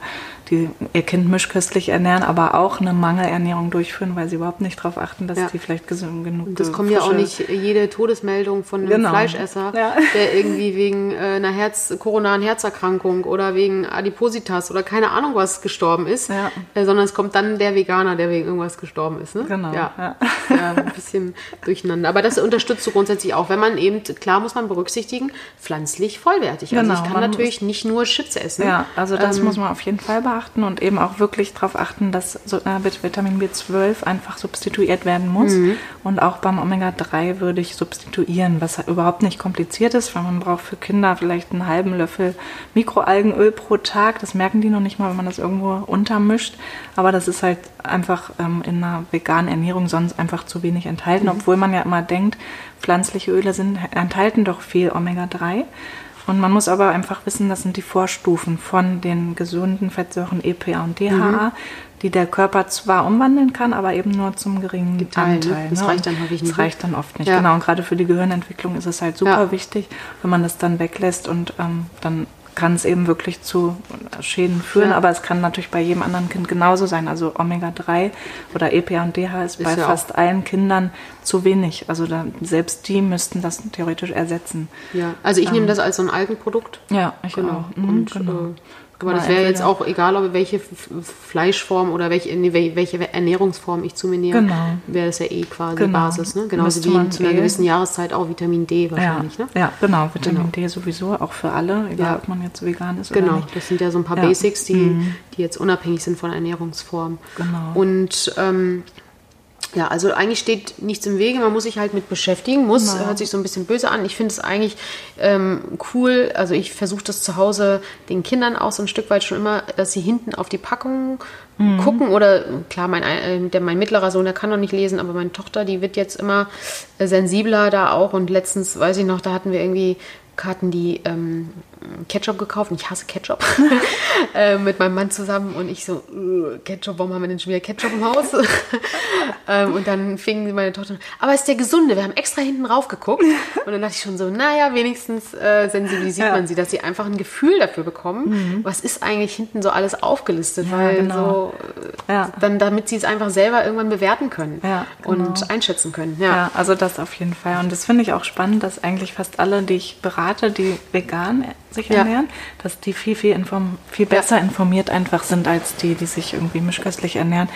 die ihr Kind mischköstlich ernähren, aber auch eine Mangelernährung durchführen, weil sie überhaupt nicht darauf achten, dass Ja. die vielleicht gesund genug Und das kommt ja auch nicht jede Todesmeldung von einem Genau. Fleischesser, Ja. der irgendwie wegen äh, einer Herz koronaren Herzerkrankung oder wegen Adipositas oder keine Ahnung was gestorben ist, Ja. äh, sondern es kommt dann der Veganer, der wegen irgendwas gestorben ist. Ne? Genau, Ja. ein bisschen durcheinander. Aber das unterstützt du grundsätzlich auch, wenn man eben, klar muss man berücksichtigen, pflanzlich vollwertig. also Genau, ich kann man natürlich nicht nur Chips essen. Ja, also das Ähm, muss man auf jeden Fall beachten und eben auch wirklich darauf achten, dass so, äh, mit Vitamin B12 einfach substituiert werden muss. Mhm. Und auch beim Omega-3 würde ich substituieren, was überhaupt nicht kompliziert ist, weil man braucht für Kinder vielleicht einen halben Löffel Mikroalgenöl pro Tag. Das merken die noch nicht mal, wenn man das irgendwo untermischt. Aber das ist halt einfach ähm, in einer veganen Ernährung sonst einfach zu wenig enthalten, obwohl man ja immer denkt, pflanzliche Öle sind, enthalten doch viel Omega-3. Und man muss aber einfach wissen, das sind die Vorstufen von den gesunden Fettsäuren EPA und DHA, die der Körper zwar umwandeln kann, aber eben nur zum geringen Teil, ne? Anteil. Das ne? reicht Und dann häufig Das nicht. reicht dann oft nicht, Ja. genau. Und gerade für die Gehirnentwicklung ist es halt super Ja. wichtig, wenn man das dann weglässt und ähm, dann kann es eben wirklich zu Schäden führen, Ja. aber es kann natürlich bei jedem anderen Kind genauso sein. Also Omega-3 oder EPA und DHA ist, Ist bei ja auch- fast allen Kindern zu wenig. Also da, selbst die müssten das theoretisch ersetzen. Ja, also ich nehme das als so ein Algenprodukt. Ja, ich Genau. auch. Mhm, Und, genau. äh, aber das wäre jetzt auch egal, ob welche Fleischform oder welche, nee, welche Ernährungsform ich zu mir nehme. Genau. Wäre das ja eh quasi Genau. Basis. Ne? Genauso wie zu einer eh- gewissen Jahreszeit auch Vitamin D Ja, wahrscheinlich. Ne? ja, genau. Vitamin Genau. D sowieso, auch für alle, egal Ja. ob man jetzt vegan ist oder Genau, nicht. das sind ja so ein paar Ja. Mhm. Basics, die, die jetzt unabhängig sind von Ernährungsform. Genau. Und ähm, ja, also eigentlich steht nichts im Wege, man muss sich halt mit beschäftigen, muss, Genau. hört sich so ein bisschen böse an. Ich finde es eigentlich ähm, cool, also ich versuche das zu Hause den Kindern auch so ein Stück weit schon immer, dass sie hinten auf die Packung Mhm. gucken oder klar, mein, äh, der, mein mittlerer Sohn, der kann noch nicht lesen, aber meine Tochter, die wird jetzt immer äh, sensibler da auch und letztens, weiß ich noch, da hatten wir irgendwie hatten die ähm, Ketchup gekauft und ich hasse Ketchup äh, mit meinem Mann zusammen und ich so, "Ugh, Ketchup, warum haben wir denn schon wieder Ketchup im Haus? ähm, und dann fing meine Tochter an, aber ist der gesunde, wir haben extra hinten rauf geguckt und dann dachte ich schon so, naja, wenigstens äh, sensibilisiert Ja. man sie, dass sie einfach ein Gefühl dafür bekommen, was ist eigentlich hinten so alles aufgelistet, Ja, weil genau. so, äh, Ja. dann, damit sie es einfach selber irgendwann bewerten können genau. und einschätzen können. Ja. also das auf jeden Fall. Und das finde ich auch spannend, dass eigentlich fast alle, die ich berate, die vegan sich Ja. ernähren, dass die viel, viel, inform viel besser informiert einfach sind als die, die sich irgendwie mischköstlich ernähren.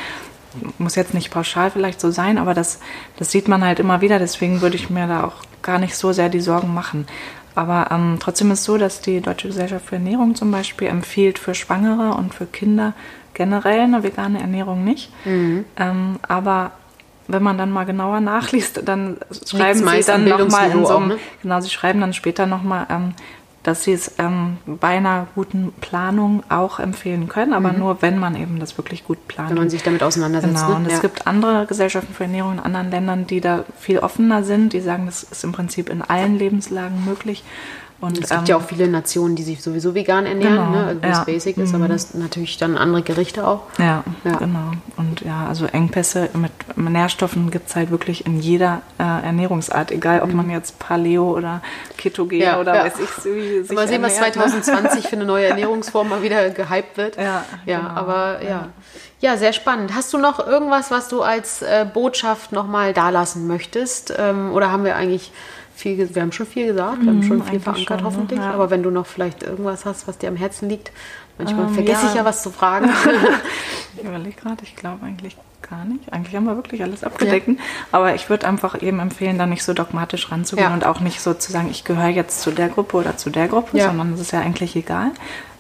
Muss jetzt nicht pauschal vielleicht so sein, aber das, das sieht man halt immer wieder. Deswegen würde ich mir da auch gar nicht so sehr die Sorgen machen. Aber ähm, trotzdem ist so, dass die Deutsche Gesellschaft für Ernährung zum Beispiel empfiehlt für Schwangere und für Kinder generell eine vegane Ernährung nicht. Mhm. Ähm, aber wenn man dann mal genauer nachliest, dann schreiben sie dann nochmal in so einem, ne? genau, sie schreiben dann später nochmal, ähm, dass sie es ähm, bei einer guten Planung auch empfehlen können, aber nur, wenn man eben das wirklich gut plant. Mhm. Wenn man sich damit auseinandersetzt. Genau, ne? und es ja. gibt andere Gesellschaften für Ernährung in anderen Ländern, die da viel offener sind. Die sagen, das ist im Prinzip in allen Lebenslagen möglich. Und, Es gibt ähm, ja auch viele Nationen, die sich sowieso vegan ernähren, Genau, ne? also ja. basic ist, aber das natürlich dann andere Gerichte auch. Ja, Ja. genau. Und ja, also Engpässe mit Nährstoffen gibt es halt wirklich in jeder äh, Ernährungsart, egal ob man jetzt Paleo oder Ketogen Mhm. Ja, oder ja. weiß ich wie sich Mal sehen, was ernährt, ne? 2020 für eine neue Ernährungsform mal wieder gehypt wird. Ja, ja genau. aber ja. Ja, sehr spannend. Hast du noch irgendwas, was du als äh, Botschaft nochmal dalassen möchtest? Ähm, oder haben wir eigentlich viel, wir haben schon viel gesagt, wir haben schon viel Mhm, eigentlich verankert schon, ne? hoffentlich, Ja. aber wenn du noch vielleicht irgendwas hast, was dir am Herzen liegt, manchmal Ähm, vergesse ja. ich ja was zu fragen. Ich überlege gerade, ich glaube eigentlich gar nicht. Eigentlich haben wir wirklich alles abgedeckt. Aber ich würde einfach eben empfehlen, da nicht so dogmatisch ranzugehen Ja. und auch nicht so zu sagen, ich gehöre jetzt zu der Gruppe oder zu der Gruppe, Ja. sondern es ist ja eigentlich egal.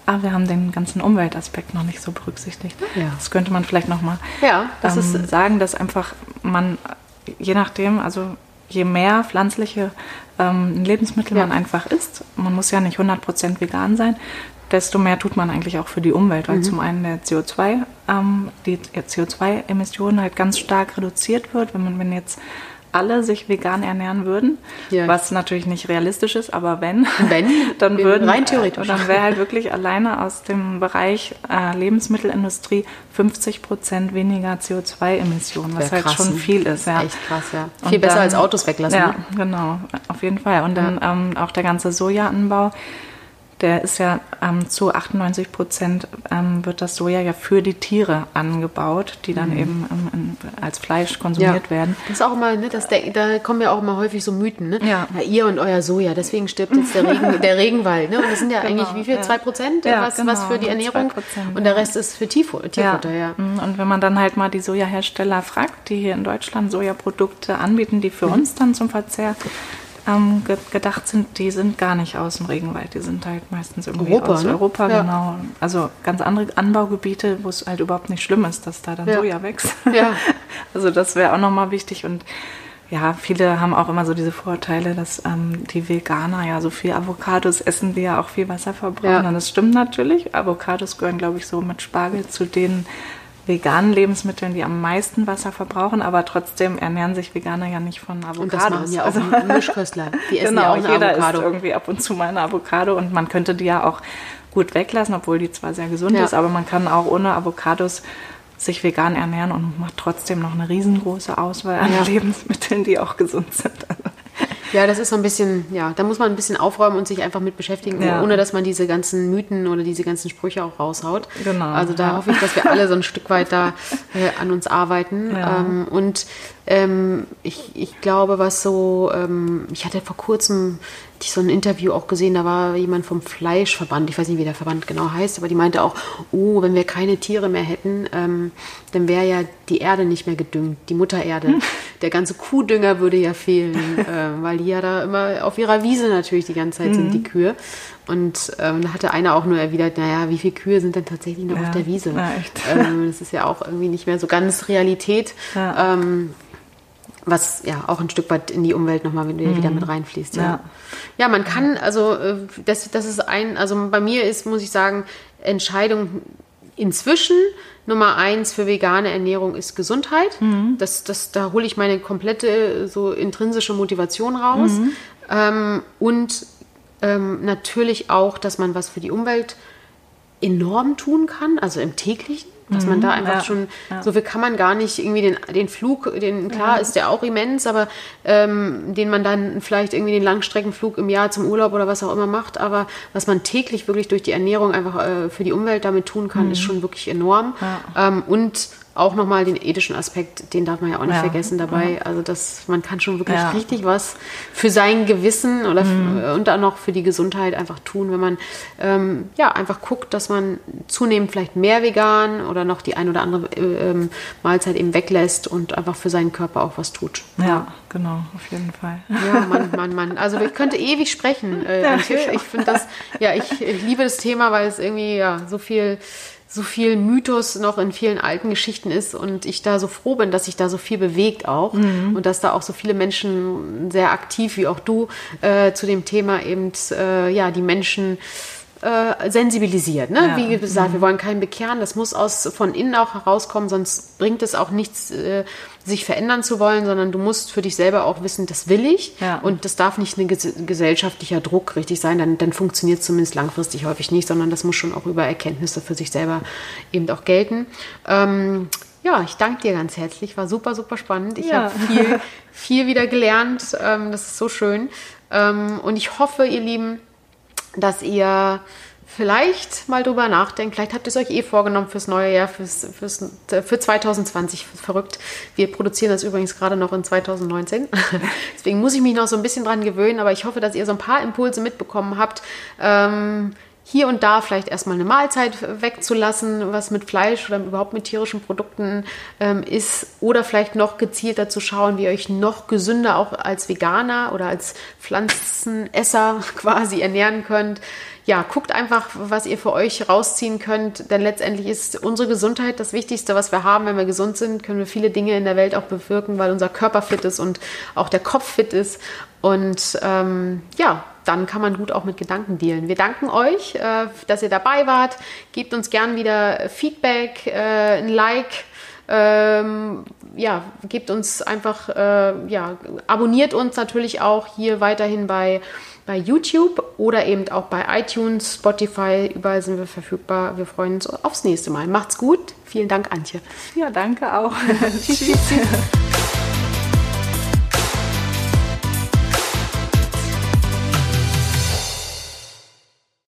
Aber wir haben den ganzen Umweltaspekt noch nicht so berücksichtigt. Ja. Das könnte man vielleicht nochmal Ja, das ähm, ist- sagen, dass einfach man, je nachdem, also je mehr pflanzliche ähm, Lebensmittel Ja. man einfach isst, man muss ja nicht 100% vegan sein, desto mehr tut man eigentlich auch für die Umwelt, weil mhm. zum einen der CO2, ähm, die CO2-Emissionen halt ganz stark reduziert wird, wenn man wenn jetzt alle sich vegan ernähren würden, ja. was natürlich nicht realistisch ist, aber wenn, wenn dann würden rein theoretisch. dann wäre halt wirklich alleine aus dem Bereich äh, Lebensmittelindustrie 50 Prozent weniger CO2-Emissionen, was halt schon ne? viel ist. Ja. Echt krass, ja. Viel Und besser dann, als Autos weglassen. Ja, ne? genau, auf jeden Fall. Und dann ähm, auch der ganze Sojaanbau der ist ja ähm, zu 98 Prozent ähm, wird das Soja ja für die Tiere angebaut, die dann mhm. eben ähm, als Fleisch konsumiert ja. werden. Das ist auch immer, ne, das, da kommen ja auch immer häufig so Mythen, ne? Ja. ja ihr und euer Soja, deswegen stirbt jetzt der, Regen, der Regenwald, ne? Und das sind ja genau, eigentlich wie viel? Zwei Prozent, ja, was, genau, was für die Ernährung und der Rest ist für Tierfutter, Tierfutter ja. Mhm, und wenn man dann halt mal die Sojahersteller fragt, die hier in Deutschland Sojaprodukte anbieten, die für mhm. uns dann zum Verzehr ähm, ge gedacht sind, die sind gar nicht aus dem Regenwald. Die sind halt meistens irgendwie Europa, aus ne? Europa, ja. genau. Also ganz andere Anbaugebiete, wo es halt überhaupt nicht schlimm ist, dass da dann ja. Soja wächst. Ja. Also das wäre auch nochmal wichtig und ja, viele haben auch immer so diese Vorteile, dass ähm, die Veganer ja so viel Avocados essen, die ja auch viel Wasser verbrauchen. Ja. Und das stimmt natürlich. Avocados gehören, glaube ich, so mit Spargel zu den veganen Lebensmitteln, die am meisten Wasser verbrauchen, aber trotzdem ernähren sich Veganer ja nicht von Avocados. Und das machen ja auch also, Mischköstler. Die essen genau, ja auch eine jeder Avocado. isst irgendwie ab und zu mal eine Avocado und man könnte die ja auch gut weglassen, obwohl die zwar sehr gesund ja. ist, aber man kann auch ohne Avocados sich vegan ernähren und macht trotzdem noch eine riesengroße Auswahl an ja. Lebensmitteln, die auch gesund sind. Ja, das ist so ein bisschen, ja, da muss man ein bisschen aufräumen und sich einfach mit beschäftigen, ja. ohne dass man diese ganzen Mythen oder diese ganzen Sprüche auch raushaut. Genau. Also da ja. hoffe ich, dass wir alle so ein Stück weit da äh, an uns arbeiten. Ja. Ähm, und ähm, ich, ich glaube, was so, ähm, ich hatte vor kurzem ich so ein Interview auch gesehen, da war jemand vom Fleischverband, ich weiß nicht, wie der Verband genau heißt, aber die meinte auch, oh, wenn wir keine Tiere mehr hätten, ähm, dann wäre ja die Erde nicht mehr gedüngt, die Muttererde. Hm. Der ganze Kuhdünger würde ja fehlen, äh, weil die ja da immer auf ihrer Wiese natürlich die ganze Zeit mhm. sind, die Kühe. Und ähm, da hatte einer auch nur erwidert, naja, wie viele Kühe sind denn tatsächlich noch ja, auf der Wiese? Ja, ähm, das ist ja auch irgendwie nicht mehr so ganz Realität. Ja. Ähm, was ja auch ein Stück weit in die Umwelt nochmal mhm. wieder mit reinfließt. Ja. ja, ja man kann, also äh, das, das ist ein, also bei mir ist, muss ich sagen, Entscheidung inzwischen Nummer eins für vegane Ernährung ist Gesundheit. Mhm. Das, das, da hole ich meine komplette so intrinsische Motivation raus. Mhm. Ähm, und ähm, natürlich auch, dass man was für die Umwelt enorm tun kann, also im täglichen. Dass man da mhm. einfach ja, schon, ja. so viel kann man gar nicht irgendwie den, den Flug, den, klar ja. ist der auch immens, aber ähm, den man dann vielleicht irgendwie den Langstreckenflug im Jahr zum Urlaub oder was auch immer macht, aber was man täglich wirklich durch die Ernährung einfach äh, für die Umwelt damit tun kann, mhm. ist schon wirklich enorm. Ähm, und auch nochmal den ethischen Aspekt, den darf man ja auch nicht ja. vergessen dabei. Ja. Also dass man kann schon wirklich ja. richtig was für sein Gewissen oder mhm. und dann noch für die Gesundheit einfach tun, wenn man ähm, ja einfach guckt, dass man zunehmend vielleicht mehr vegan oder noch die ein oder andere äh, ähm, Mahlzeit eben weglässt und einfach für seinen Körper auch was tut. Ja, genau, auf jeden Fall. Ja, Mann, Mann, Mann. Also ich könnte ewig sprechen. Äh, ich, ich finde das, ja, ich, ich liebe das Thema, weil es irgendwie ja so viel so viel Mythos noch in vielen alten Geschichten ist und ich da so froh bin, dass sich da so viel bewegt auch mhm. und dass da auch so viele Menschen sehr aktiv wie auch du äh, zu dem Thema eben äh, ja die Menschen äh, sensibilisiert. Ne? Ja. Wie gesagt, mhm. wir wollen keinen bekehren, das muss aus von innen auch herauskommen, sonst bringt es auch nichts, äh, sich verändern zu wollen, sondern du musst für dich selber auch wissen, das will ich ja. und das darf nicht ein ges gesellschaftlicher Druck richtig sein, dann, dann funktioniert es zumindest langfristig häufig nicht, sondern das muss schon auch über Erkenntnisse für sich selber eben auch gelten. Ähm, ja, ich danke dir ganz herzlich. War super, super spannend. Ich ja. habe viel, viel wieder gelernt. Ähm, das ist so schön. Ähm, und ich hoffe, ihr Lieben, dass ihr vielleicht mal drüber nachdenkt. Vielleicht habt ihr es euch eh vorgenommen fürs neue Jahr, fürs, fürs, für 2020. Verrückt. Wir produzieren das übrigens gerade noch in 2019. Deswegen muss ich mich noch so ein bisschen dran gewöhnen, aber ich hoffe, dass ihr so ein paar Impulse mitbekommen habt. Ähm, hier und da vielleicht erstmal eine Mahlzeit wegzulassen, was mit Fleisch oder überhaupt mit tierischen Produkten ähm, ist. Oder vielleicht noch gezielter zu schauen, wie ihr euch noch gesünder auch als Veganer oder als Pflanzenesser quasi ernähren könnt. ja, guckt einfach, was ihr für euch rausziehen könnt, denn letztendlich ist unsere Gesundheit das Wichtigste, was wir haben. Wenn wir gesund sind, können wir viele Dinge in der Welt auch bewirken, weil unser Körper fit ist und auch der Kopf fit ist. Und ähm, ja, dann kann man gut auch mit Gedanken dealen. Wir danken euch, äh, dass ihr dabei wart. Gebt uns gern wieder Feedback, äh, ein Like. Ähm, ja, gebt uns einfach, äh, ja, abonniert uns natürlich auch hier weiterhin bei, bei YouTube oder eben auch bei iTunes, Spotify, überall sind wir verfügbar. Wir freuen uns aufs nächste Mal. Macht's gut. Vielen Dank, Antje. Ja, danke auch. tschüss. tschüss.